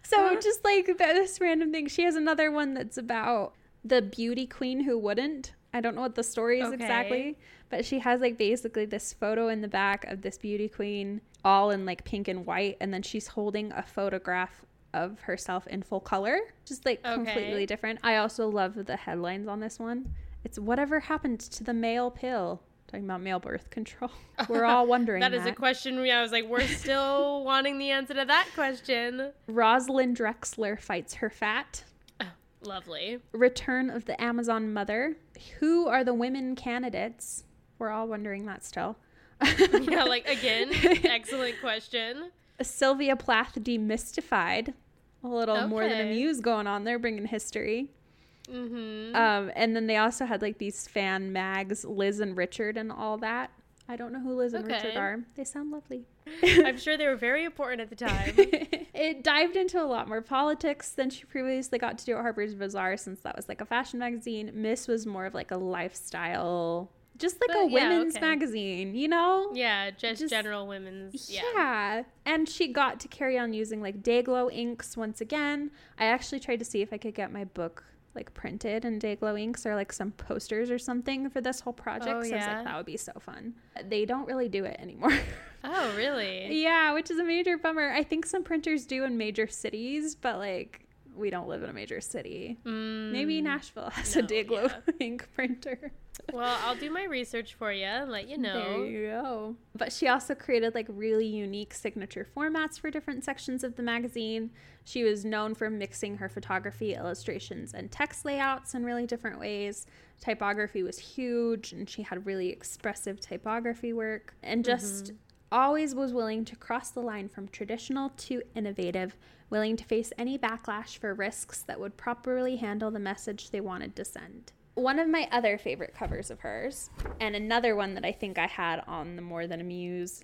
Speaker 2: So just like this random thing, she has another one that's about the beauty queen who wouldn't. I don't know what the story is
Speaker 1: Okay.
Speaker 2: exactly, but she has like basically this photo in the back of this beauty queen, all in like pink and white, and then she's holding a photograph of herself in full color, just like
Speaker 1: Okay.
Speaker 2: completely different. I also love the headlines on this one. It's whatever happened to the male pill. Talking about male birth control. We're all wondering
Speaker 1: That is a question. Yeah, I was like, we're still wanting the answer to that question.
Speaker 2: Rosalyn Drexler fights her fat.
Speaker 1: Oh, lovely.
Speaker 2: Return of the Amazon Mother. Who are the women candidates? We're all wondering that still.
Speaker 1: Yeah, like again, excellent question.
Speaker 2: Sylvia Plath demystified. A little more than a muse going on there, bringing history.
Speaker 1: Mm-hmm.
Speaker 2: Um, and then they also had like these fan mags, Liz and Richard, and all that. I don't know who Liz and Richard are. They sound lovely.
Speaker 1: I'm sure they were very important at the time.
Speaker 2: it dived into a lot more politics than she previously got to do at Harper's Bazaar, since that was like a fashion magazine. Miss was more of like a lifestyle, just like
Speaker 1: But
Speaker 2: a
Speaker 1: yeah,
Speaker 2: women's
Speaker 1: okay.
Speaker 2: magazine, you know?
Speaker 1: Yeah, just,
Speaker 2: Just-
Speaker 1: general women's.
Speaker 2: Yeah.
Speaker 1: Yeah.
Speaker 2: And she got to carry on using like Day-Glo inks once again. I actually tried to see if I could get my book like printed in Day-Glo inks or like some posters or something for this whole project.
Speaker 1: Oh,
Speaker 2: so I was
Speaker 1: yeah?
Speaker 2: like, that would be so fun. They don't really do it anymore.
Speaker 1: Oh, really?
Speaker 2: yeah, which is a major bummer. I think some printers do in major cities, but like we don't live in a major city. Maybe
Speaker 1: Mm,
Speaker 2: Nashville has
Speaker 1: no,
Speaker 2: a Day-Glo ink printer.
Speaker 1: Well, I'll do my research for you and let you know.
Speaker 2: There you go. But she also created like really unique signature formats for different sections of the magazine. She was known for mixing her photography, illustrations, and text layouts in really different ways. Typography was huge, and she had really expressive typography work, and just always was willing to cross the line from traditional to innovative, willing to face any backlash for risks that would properly handle the message they wanted to send. One of my other favorite covers of hers, and another one that I think I had on the More Than a Muse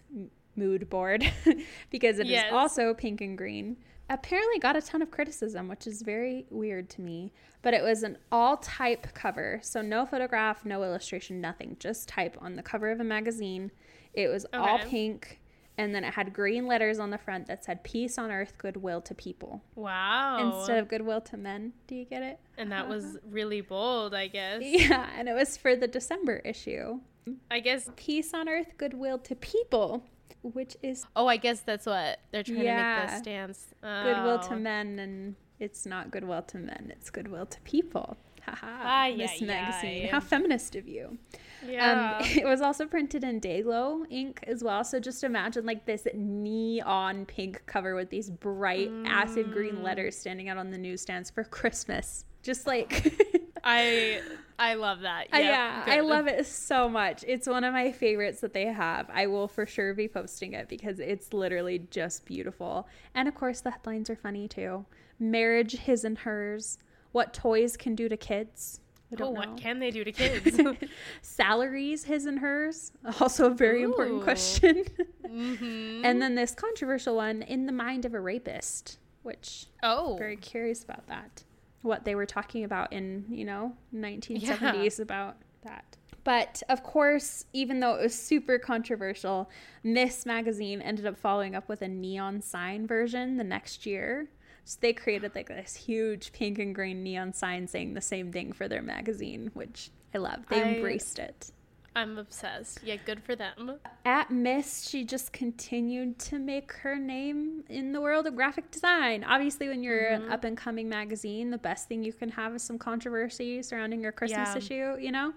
Speaker 2: mood board because it is
Speaker 1: Yes.
Speaker 2: also pink and green, apparently got a ton of criticism, which is very weird to me. But it was an all type cover, so no photograph, no illustration, nothing, just type on the cover of a magazine. It was all pink and then it had green letters on the front that said peace on earth, goodwill to people.
Speaker 1: Wow.
Speaker 2: Instead of goodwill to men. Do you get it?
Speaker 1: and that was really bold, I guess.
Speaker 2: Yeah, and it was for the December issue.
Speaker 1: I guess.
Speaker 2: Peace on earth, goodwill to people, which is
Speaker 1: Oh, I guess that's what they're trying to make
Speaker 2: Yeah.
Speaker 1: the stance.
Speaker 2: goodwill to
Speaker 1: Oh.
Speaker 2: men, and it's not goodwill to men, it's goodwill to people. Haha,
Speaker 1: Ay,
Speaker 2: Miss
Speaker 1: ay,
Speaker 2: Magazine.
Speaker 1: ay.
Speaker 2: How feminist of you.
Speaker 1: Yeah.
Speaker 2: Um, it was also printed in Day-Glo ink as well. So just imagine like this neon pink cover with these bright acid
Speaker 1: Mm.
Speaker 2: green letters standing out on the newsstands for Christmas. Just like,
Speaker 1: I I love that. Yep,
Speaker 2: yeah, I love it so much. It's one of my favorites that they have. I will for sure be posting it because it's literally just beautiful. And of course, the headlines are funny too. Marriage, his and hers. What toys can do to kids. I
Speaker 1: Oh,
Speaker 2: know.
Speaker 1: what can they do to kids?
Speaker 2: Salaries, his and hers. Also a very important
Speaker 1: Ooh.
Speaker 2: question.
Speaker 1: hmm
Speaker 2: and then this controversial one, in the mind of a rapist, which
Speaker 1: Oh,
Speaker 2: I'm very curious about that. What they were talking about in, you know, 1970s about that. But of course, even though it was super controversial, Miss Magazine ended up following up with a neon sign version the next year. So they created like this huge pink and green neon sign saying the same thing for their magazine, which I love. They
Speaker 1: I-
Speaker 2: embraced it.
Speaker 1: I'm obsessed. Yeah, good for them.
Speaker 2: At Miss, she just continued to make her name in the world of graphic design. Obviously, when you're
Speaker 1: Mm-hmm.
Speaker 2: an up and coming magazine, the best thing you can have is some controversy surrounding your Christmas
Speaker 1: Yeah.
Speaker 2: issue, you know?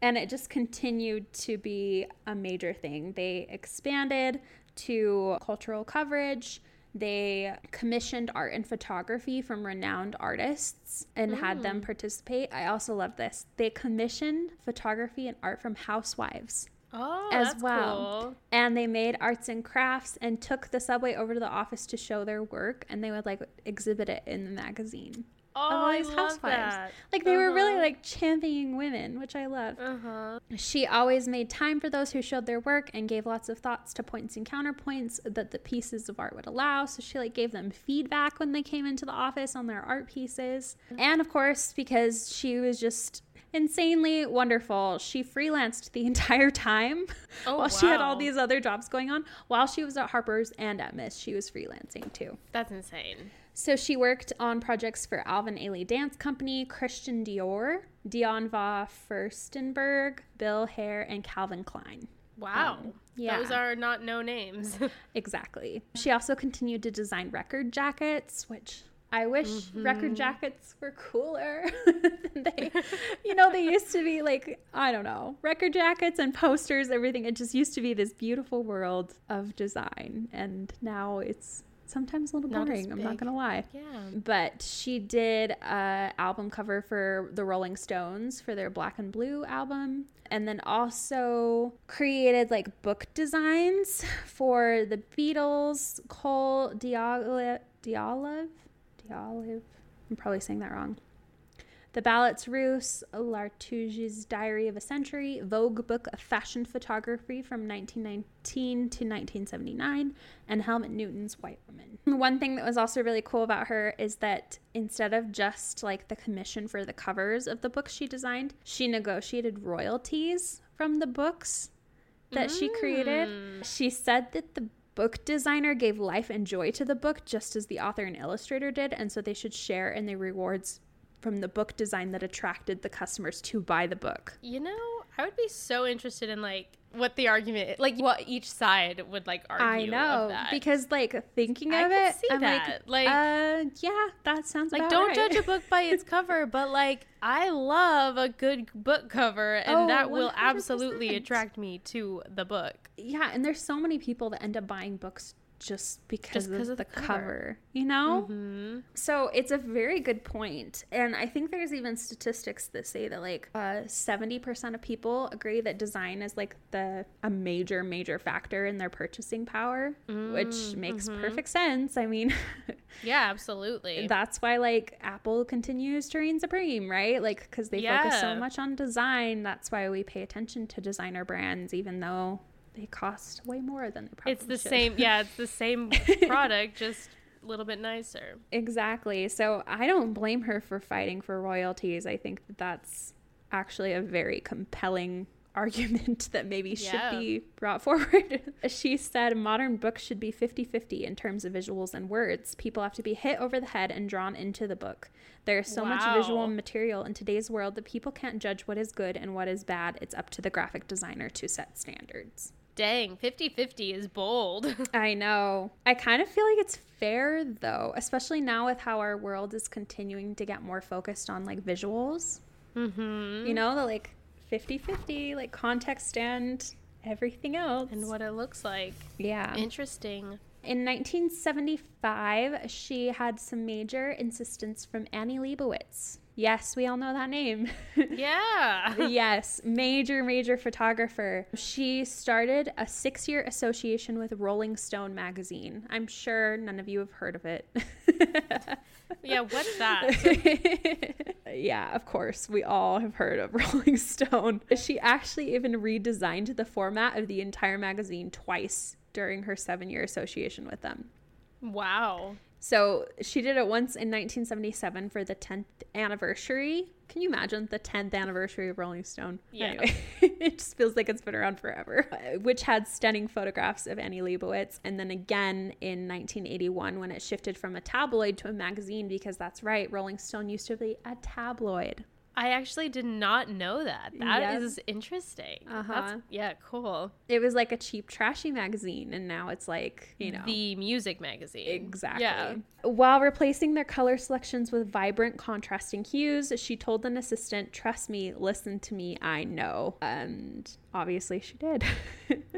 Speaker 2: And it just continued to be a major thing. They expanded to cultural coverage. They commissioned art and photography from renowned artists and had
Speaker 1: Mm.
Speaker 2: them participate. I also love this. They commissioned photography and art from housewives
Speaker 1: Oh,
Speaker 2: as well.
Speaker 1: cool.
Speaker 2: And they made arts and crafts and took the subway over to the office to show their work and they would like exhibit it in the magazine.
Speaker 1: Oh,
Speaker 2: all
Speaker 1: I
Speaker 2: these
Speaker 1: love
Speaker 2: housewives.
Speaker 1: that.
Speaker 2: Like they were really
Speaker 1: Uh-huh.
Speaker 2: like championing women, which I love.
Speaker 1: Uh huh.
Speaker 2: She always made time for those who showed their work and gave lots of thoughts to points and counterpoints that the pieces of art would allow. So she like gave them feedback when they came into the office on their art pieces. And of course, because she was just insanely wonderful, she freelanced the entire time
Speaker 1: Oh,
Speaker 2: while she had all these other jobs going on. While she was at Harper's and at Miss, she was freelancing too.
Speaker 1: That's insane.
Speaker 2: So she worked on projects for Alvin Ailey Dance Company, Christian Dior, Diane von Furstenberg, Bill Hare, and Calvin Klein.
Speaker 1: Wow.
Speaker 2: Um, yeah.
Speaker 1: Those are not no names.
Speaker 2: Exactly. She also continued to design record jackets, which I wish mm-hmm. record jackets were cooler. than they, you know, they used to be like, I don't know, record jackets and posters, everything. It just used to be this beautiful world of design. And now it's sometimes a little
Speaker 1: Not
Speaker 2: boring. I'm not to lie.
Speaker 1: yeah.
Speaker 2: but she did a album cover for the Rolling Stones for their Black and Blue album and then also created like book designs for the Beatles, Cole Diaghilev, Diaghilev, Diaghilev. I'm probably saying that wrong. The Ballets Russes, Lartigue's Diary of a Century, Vogue Book of Fashion Photography from 1919 to 1979, and Helmut Newton's White Woman. One thing that was also really cool about her is that instead of just like the commission for the covers of the books she designed, she negotiated royalties from the books that she created. Mm. She said that the book designer gave life and joy to the book just as the author and illustrator did, and so they should share in the rewards from the book design that attracted the customers to buy the book.
Speaker 1: You know, I would be so interested in like what the argument, like what each side would like argue.
Speaker 2: I know
Speaker 1: that.
Speaker 2: because like thinking of it,
Speaker 1: see
Speaker 2: I'm
Speaker 1: that.
Speaker 2: like,
Speaker 1: Like-
Speaker 2: uh, yeah, that sounds
Speaker 1: like don't
Speaker 2: right.
Speaker 1: judge a book by its cover, but like I love a good book cover, and
Speaker 2: Oh,
Speaker 1: that will
Speaker 2: 100%.
Speaker 1: absolutely attract me to the book.
Speaker 2: yeah, and there's so many people that end up buying books just because,
Speaker 1: Just
Speaker 2: of,
Speaker 1: of
Speaker 2: the cover.
Speaker 1: cover.
Speaker 2: you know?
Speaker 1: hmm
Speaker 2: So it's a very good point. And I think there's even statistics that say that like uh, 70% of people agree that design is like the a major, major factor in their purchasing power, which makes perfect sense. I mean,
Speaker 1: Yeah, absolutely.
Speaker 2: that's why like Apple continues to reign supreme, right? Like because they focus so much on design. That's why we pay attention to designer brands, even though they cost way more than they probably
Speaker 1: it's the
Speaker 2: should.
Speaker 1: same. Yeah, it's the same product, just a little bit nicer.
Speaker 2: Exactly. So I don't blame her for fighting for royalties. I think that that's actually a very compelling argument that maybe
Speaker 1: Yeah.
Speaker 2: should be brought forward. she said modern books should be 50 50 in terms of visuals and words. People have to be hit over the head and drawn into the book. There's so much visual material in today's world that people can't judge what is good and what is bad. It's up to the graphic designer to set standards.
Speaker 1: Dang, 50 50 is bold.
Speaker 2: I know. I kind of feel like it's fair though, especially now with how our world is continuing to get more focused on like visuals.
Speaker 1: mm-hmm.
Speaker 2: You know, the like 50 50, like context and everything else.
Speaker 1: And what it looks like.
Speaker 2: Yeah.
Speaker 1: Interesting.
Speaker 2: In 1975, she had some major insistence from Annie Leibovitz. Yes, we all know that name.
Speaker 1: Yeah.
Speaker 2: yes, major, major photographer. She started a six year association with Rolling Stone magazine. I'm sure none of you have heard of it.
Speaker 1: yeah, what's that?
Speaker 2: yeah, of course. We all have heard of Rolling Stone. She actually even redesigned the format of the entire magazine twice during her seven year association with them.
Speaker 1: Wow.
Speaker 2: So she did it once in 1977 for the 10th anniversary. Can you imagine the 10th anniversary of Rolling Stone?
Speaker 1: Yeah.
Speaker 2: Anyway, it just feels like it's been around forever. Uh, Which had stunning photographs of Annie Leibovitz. And then again in 1981 when it shifted from a tabloid to a magazine because that's right, Rolling Stone used to be a tabloid.
Speaker 1: I actually did not know that. That is
Speaker 2: Yep.
Speaker 1: interesting.
Speaker 2: Uh-huh.
Speaker 1: That's, yeah, cool.
Speaker 2: It was like a cheap, trashy magazine, and now it's like, you know.
Speaker 1: The music magazine.
Speaker 2: Exactly.
Speaker 1: Yeah.
Speaker 2: While replacing their color selections with vibrant, contrasting hues, she told an assistant, Trust me, listen to me, I know. And obviously she did.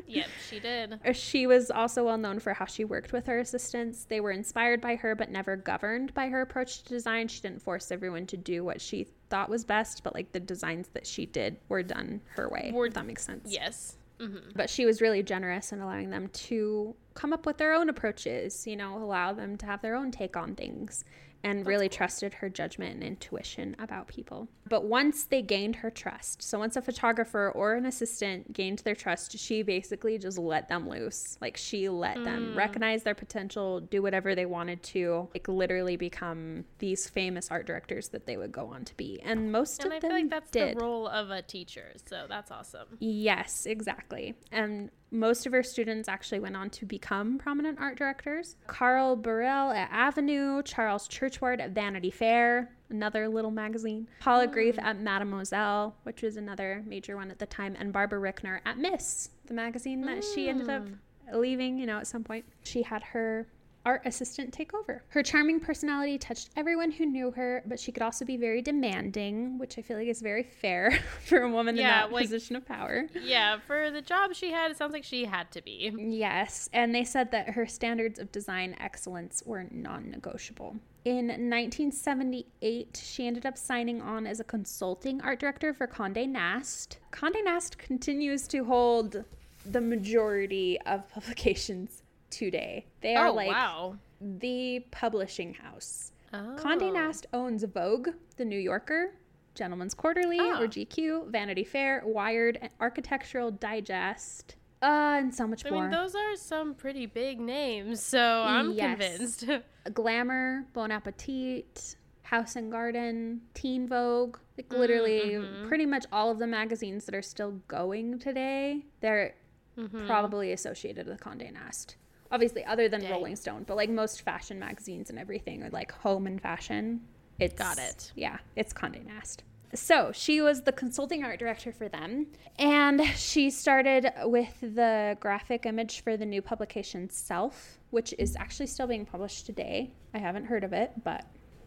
Speaker 1: Yep, she did.
Speaker 2: She was also well known for how she worked with her assistants. They were inspired by her, but never governed by her approach to design. She didn't force everyone to do what she thought was best, but like the designs that she did were done her way.
Speaker 1: Were-
Speaker 2: if that makes sense.
Speaker 1: Yes. Mm-hmm.
Speaker 2: But she was really generous in allowing them to come up with their own approaches, you know, allow them to have their own take on things, and really trusted her judgment and intuition about people. But once they gained her trust, so once a photographer or an assistant gained their trust, she basically just let them loose. Like she let them hmm. recognize their potential, do whatever they wanted to, like literally become these famous art directors that they would go on to be. And most of them did.
Speaker 1: And
Speaker 2: of
Speaker 1: I
Speaker 2: them
Speaker 1: feel like that's
Speaker 2: did.
Speaker 1: the role of a teacher, so that's awesome.
Speaker 2: Yes, exactly. And most of her students actually went on to become prominent art directors. Carl Burrell at Avenue, Charles Churchward at Vanity Fair, another little magazine, Paula hmm. Greif at Mademoiselle, which was another major one at the time, and Barbara Rickner at Miss, the magazine that she ended up hmm. leaving, you know, at some point. She had her art assistant take over. Her charming personality touched everyone who knew her, but she could also be very demanding, which I feel like is very fair for a woman
Speaker 1: Yeah,
Speaker 2: in that
Speaker 1: like-
Speaker 2: position of power.
Speaker 1: Yeah, for the job she had, it sounds like she had to be.
Speaker 2: Yes, and they said that her standards of design excellence were non negotiable. In 1978, she ended up signing on as a consulting art director for Conde Nast. Conde Nast continues to hold the majority of publications today. They are
Speaker 1: oh,
Speaker 2: like
Speaker 1: wow.
Speaker 2: the publishing house.
Speaker 1: Oh.
Speaker 2: Condé Nast owns Vogue, The New Yorker, Gentleman's Quarterly
Speaker 1: Ah.
Speaker 2: or GQ, Vanity Fair, Wired, and Architectural Digest, uh, and so much
Speaker 1: I
Speaker 2: more.
Speaker 1: mean, those are some pretty big names, so I'm
Speaker 2: Yes.
Speaker 1: convinced.
Speaker 2: Glamour, Bon Appetit, House and Garden, Teen Vogue, like literally
Speaker 1: mhm.
Speaker 2: pretty much all of the magazines that are still going today, they're
Speaker 1: Mhm.
Speaker 2: probably associated with Condé Nast. Obviously, other than
Speaker 1: Dang.
Speaker 2: Rolling Stone, but like most fashion magazines and everything are like home and fashion. It's
Speaker 1: Got it.
Speaker 2: Yeah, it's Condé Nast. So she was the consulting art director for them, and she started with the graphic image for the new publication Self, which is actually still being published today. I haven't heard of it, but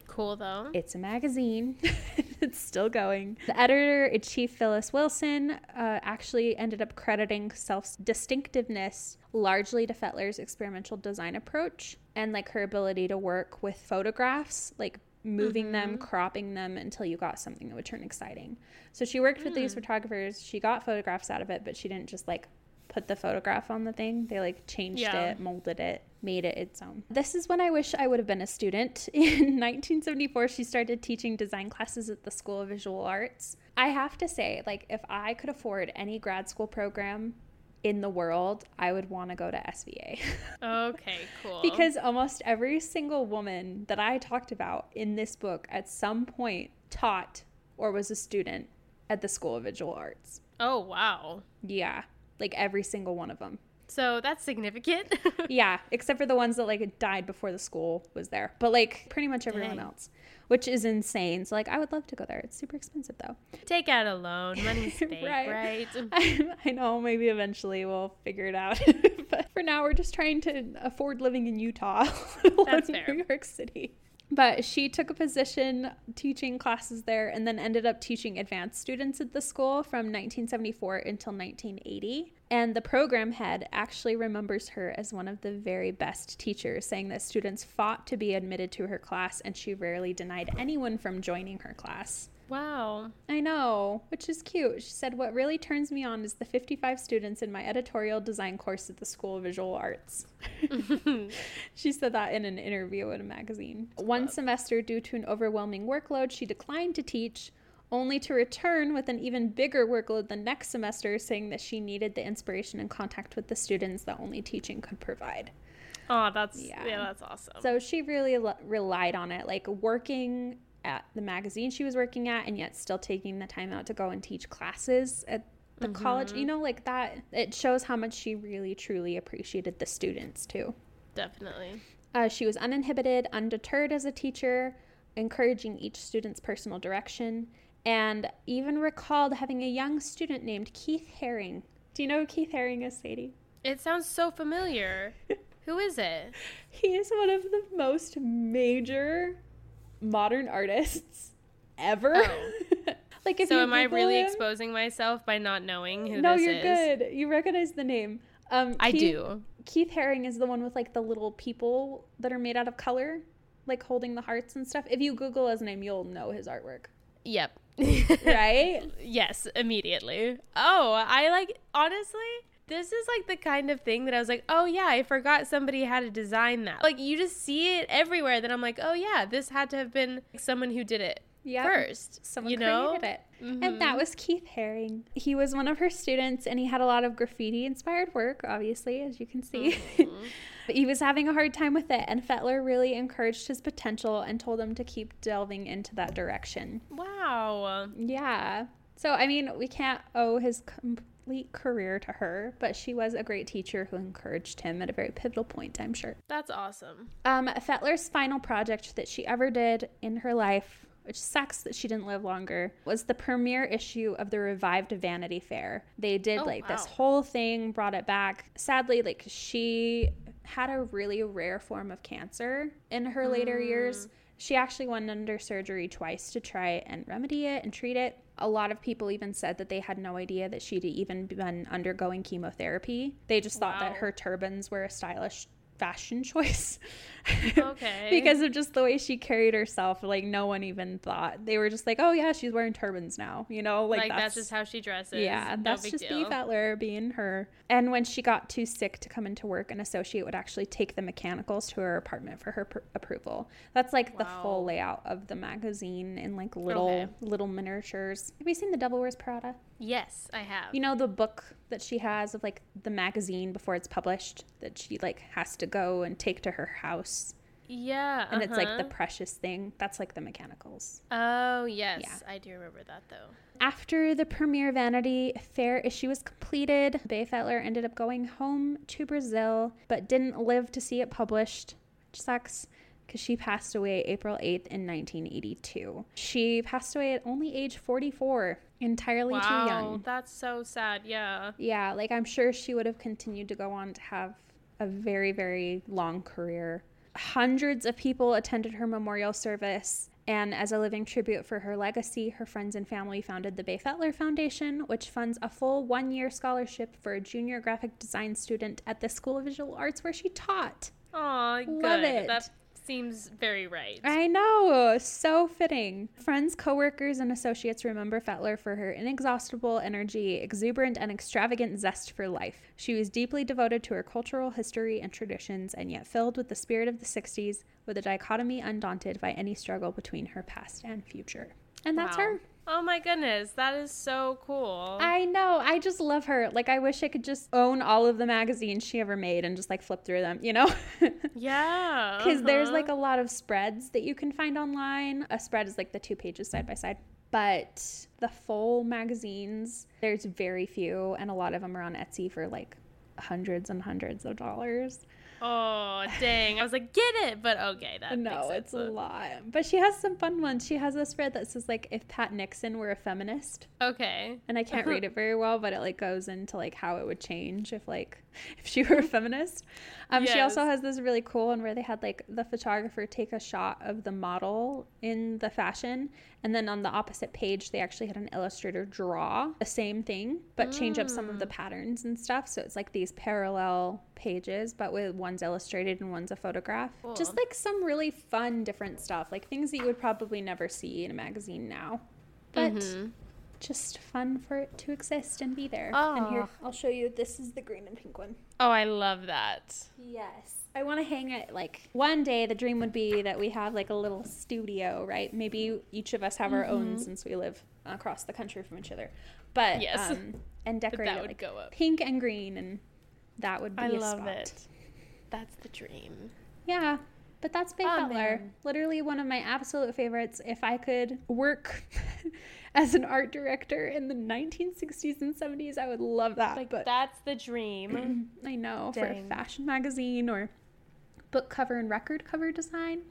Speaker 1: Cool though.
Speaker 2: it's a magazine. it's still going. The editor in chief, Phyllis Wilson, uh, actually ended up crediting self distinctiveness largely to Feitler's experimental design approach and like her ability to work with photographs, like moving them, cropping them until you got something that would turn exciting. So she worked with these photographers. She got photographs out of it, but she didn't just like put the photograph on the thing. They like changed
Speaker 1: Yeah.
Speaker 2: it, molded it, made it its own. This is when I wish I would have been a student. In 1974, she started teaching design classes at the School of Visual Arts. I have to say, like, if I could afford any grad school program in the world, I would want to go to SVA.
Speaker 1: Okay, cool.
Speaker 2: because almost every single woman that I talked about in this book at some point taught or was a student at the School of Visual Arts.
Speaker 1: Oh, wow.
Speaker 2: Yeah, like every single one of them.
Speaker 1: So that's significant.
Speaker 2: yeah, except for the ones that like died before the school was there. But like pretty much everyone
Speaker 1: Dang.
Speaker 2: else, which is insane. So like I would love to go there. It's super expensive though.
Speaker 1: Take out a loan. Money's fake,
Speaker 2: Right.
Speaker 1: right?
Speaker 2: I know maybe eventually we'll figure it out. but for now we're just trying to afford living in Utah,
Speaker 1: That's fair.
Speaker 2: New York City. But she took a position teaching classes there and then ended up teaching advanced students at the school from 1974 until 1980. And the program head actually remembers her as one of the very best teachers, saying that students fought to be admitted to her class and she rarely denied anyone from joining her class.
Speaker 1: Wow.
Speaker 2: I know, which is cute. She said, What really turns me on is the 55 students in my editorial design course at the School of Visual Arts. she said that in an interview in a magazine. One semester, due to an overwhelming workload, she declined to teach, only to return with an even bigger workload the next semester, saying that she needed the inspiration and contact with the students that only teaching could provide.
Speaker 1: Oh, that's
Speaker 2: Yeah.
Speaker 1: yeah, that's awesome.
Speaker 2: So she really l- relied on it, like working at the magazine she was working at, and yet still taking the time out to go and teach classes at the college. You know, like that. It shows how much she really, truly appreciated the students too.
Speaker 1: Definitely.
Speaker 2: Uh, she was uninhibited, undeterred as a teacher, encouraging each student's personal direction, and even recalled having a young student named Keith Haring. Do you know who Keith Haring is, Sadie?
Speaker 1: It sounds so familiar. Who is it?
Speaker 2: He is one of the most major modern artists ever.
Speaker 1: Oh.
Speaker 2: like if
Speaker 1: so am I really
Speaker 2: him-
Speaker 1: exposing myself by not knowing who
Speaker 2: No, you're
Speaker 1: is?
Speaker 2: good. You recognize the name. Um,
Speaker 1: I
Speaker 2: Keith-
Speaker 1: do.
Speaker 2: Keith Haring is the one with like the little people that are made out of color, like holding the hearts and stuff. If you Google his name, you'll know his artwork,
Speaker 1: Yep.
Speaker 2: right?
Speaker 1: yes, immediately. Oh, I like honestly, this is like the kind of thing that I was like, "Oh yeah, I forgot somebody had to design that." Like you just see it everywhere that I'm like, "Oh yeah, this had to have been someone who did it
Speaker 2: Yep.
Speaker 1: first."
Speaker 2: Someone
Speaker 1: you know?
Speaker 2: created it. And that mm-hmm. was Keith Haring. He was one of her students and he had a lot of graffiti inspired work, obviously, as you can see. Mm-hmm. but he was having a hard time with it, and Feitler really encouraged his potential and told him to keep delving into that direction.
Speaker 1: Wow.
Speaker 2: Yeah. So, I mean, we can't owe his complete career to her, but she was a great teacher who encouraged him at a very pivotal point, I'm sure.
Speaker 1: That's awesome.
Speaker 2: Um, Feitler's final project that she ever did in her life, which sucks that she didn't live longer, was the premiere issue of the revived Vanity Fair. They did
Speaker 1: Oh,
Speaker 2: like this whole thing, brought it back. Sadly, like she had a really rare form of cancer in her later years. She actually went under surgery twice to try and remedy it and treat it. A lot of people even said that they had no idea that she'd even been undergoing chemotherapy. They just thought that her turbans were a stylish fashion choice.
Speaker 1: Okay.
Speaker 2: because of just the way she carried herself. Like no one even thought. They were just like, "Oh yeah, she's wearing turbans now." You know, like,
Speaker 1: like, that's, just how she dresses.
Speaker 2: yeah,
Speaker 1: No
Speaker 2: that's just
Speaker 1: deal.
Speaker 2: Bea Feitler being her. And when she got too sick to come into work, an associate would actually take the mechanicals to her apartment for her pr- approval. That's like the full layout of the magazine in like little
Speaker 1: Okay.
Speaker 2: little miniatures. Have you seen The Devil Wears Prada?
Speaker 1: Yes, I have.
Speaker 2: You know the book that she has of like the magazine before it's published that she like has to go and take to her house
Speaker 1: yeah,
Speaker 2: and it's like the
Speaker 1: uh-huh.
Speaker 2: precious thing. That's like the mechanicals.
Speaker 1: Oh yes,
Speaker 2: Yeah.
Speaker 1: I do remember that though.
Speaker 2: After the premiere Vanity Fair issue was completed, Bea Feitler ended up going home to Brazil, but didn't live to see it published, which sucks because she passed away April 8th in 1982. She passed away at only age 44, entirely too
Speaker 1: wow,
Speaker 2: young.
Speaker 1: that's so sad. Yeah.
Speaker 2: Yeah, like I'm sure she would have continued to go on to have a very, very long career. Hundreds of people attended her memorial service. And as a living tribute for her legacy, her friends and family founded the Bea Feitler Foundation, which funds a full one year scholarship for a junior graphic design student at the School of Visual Arts where she taught.
Speaker 1: Aw,
Speaker 2: Love
Speaker 1: good.
Speaker 2: it.
Speaker 1: That seems very right.
Speaker 2: I know, so fitting. Friends, coworkers, and associates remember Feitler for her inexhaustible energy, exuberant and extravagant zest for life. She was deeply devoted to her cultural history and traditions, and yet filled with the spirit of the 60s, with a dichotomy undaunted by any struggle between her past and future. And that's
Speaker 1: Wow.
Speaker 2: her.
Speaker 1: Oh my goodness, that is so cool.
Speaker 2: I know. I just love her. Like, I wish I could just own all of the magazines she ever made and just like flip through them, you know?
Speaker 1: yeah.
Speaker 2: Because there's
Speaker 1: uh-huh.
Speaker 2: like a lot of spreads that you can find online. A spread is like the two pages side by side. But the full magazines, there's very few, and a lot of them are on Etsy for like hundreds and hundreds of dollars.
Speaker 1: Oh dang! I was like, get it, but okay, that
Speaker 2: no, it's a lot. But she has some fun ones. She has a spread that says like if Pat Nixon were a feminist,
Speaker 1: Okay.
Speaker 2: and I can't read it very well, but it like goes into like how it would change if like if she were a feminist. Um, she also has this really cool one where they had like the photographer take a shot of the model in the fashion, and then on the opposite page they actually had an illustrator draw the same thing but change up some of the patterns and stuff. So it's like these parallel pages, but with one's illustrated and one's a photograph. Just like some really fun different stuff, like things that you would probably never see in a magazine now. But
Speaker 1: Mhm.
Speaker 2: just fun for it to exist and be there. And here, I'll show you. This is the green and pink one.
Speaker 1: Oh, I love that.
Speaker 2: Yes. I want to hang it like one day. The dream would be that we have like a little studio, right? Maybe each of us have our own since we live across the country from each other. But
Speaker 1: Yes.
Speaker 2: um, and decorate
Speaker 1: that
Speaker 2: it
Speaker 1: would
Speaker 2: like
Speaker 1: go up.
Speaker 2: pink and green, and that would be
Speaker 1: I
Speaker 2: a
Speaker 1: love
Speaker 2: spot.
Speaker 1: it. That's the dream.
Speaker 2: Yeah. But that's Faith
Speaker 1: Oh,
Speaker 2: Butler.
Speaker 1: man.
Speaker 2: Literally one of my absolute favorites. If I could work as an art director in the 1960s and 70s, I would love that.
Speaker 1: Like
Speaker 2: but
Speaker 1: that's the dream.
Speaker 2: I know for a fashion magazine or book cover and record cover design.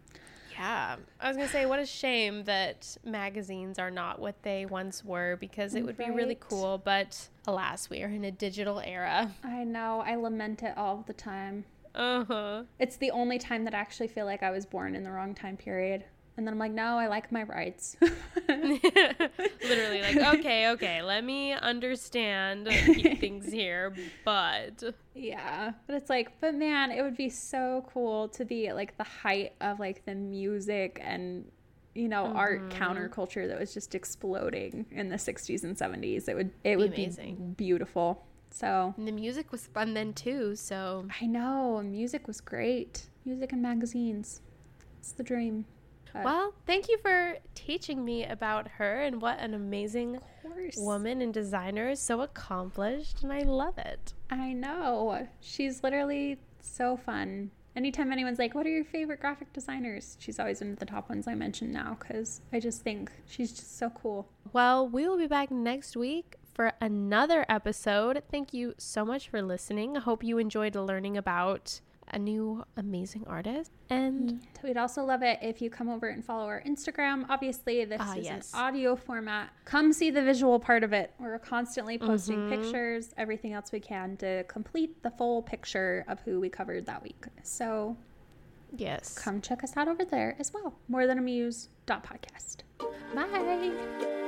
Speaker 1: yeah. I was gonna say, what a shame that magazines are not what they once were because it would be really cool. But alas, we are in a digital era.
Speaker 2: I know. I lament it all the time.
Speaker 1: Uh huh.
Speaker 2: It's the only time that I actually feel like I was born in the wrong time period. And then I'm like, no, I like my rights.
Speaker 1: Literally, like, okay, okay, let me understand things here, but
Speaker 2: Yeah, but it's like, but man, it would be so cool to be at like the height of like the music and you know art mm-hmm. counterculture that was just exploding in the 60s and 70s. It would it would
Speaker 1: amazing.
Speaker 2: be beautiful. So
Speaker 1: and the music was fun then too. So
Speaker 2: I know music was great. Music and magazines, it's the dream. But
Speaker 1: Well, thank you for teaching me about her and what an amazing woman and designer. Is so accomplished, and I love it.
Speaker 2: I know she's literally so fun. Anytime anyone's like, "What are your favorite graphic designers?" She's always one of the top ones I mention now because I just think she's just so cool.
Speaker 1: Well, we will be back next week for another episode. Thank you so much for listening. I hope you enjoyed learning about a new amazing artist. And
Speaker 2: We'd also love it if you come over and follow our Instagram. Obviously, this
Speaker 1: Ah,
Speaker 2: is
Speaker 1: yes.
Speaker 2: an audio format. Come see the visual part of it. We're constantly posting
Speaker 1: Mm-hmm.
Speaker 2: pictures, everything else we can to complete the full picture of who we covered that week. So
Speaker 1: yes.
Speaker 2: come check us out over there as well. More than a muse. Podcast. Bye.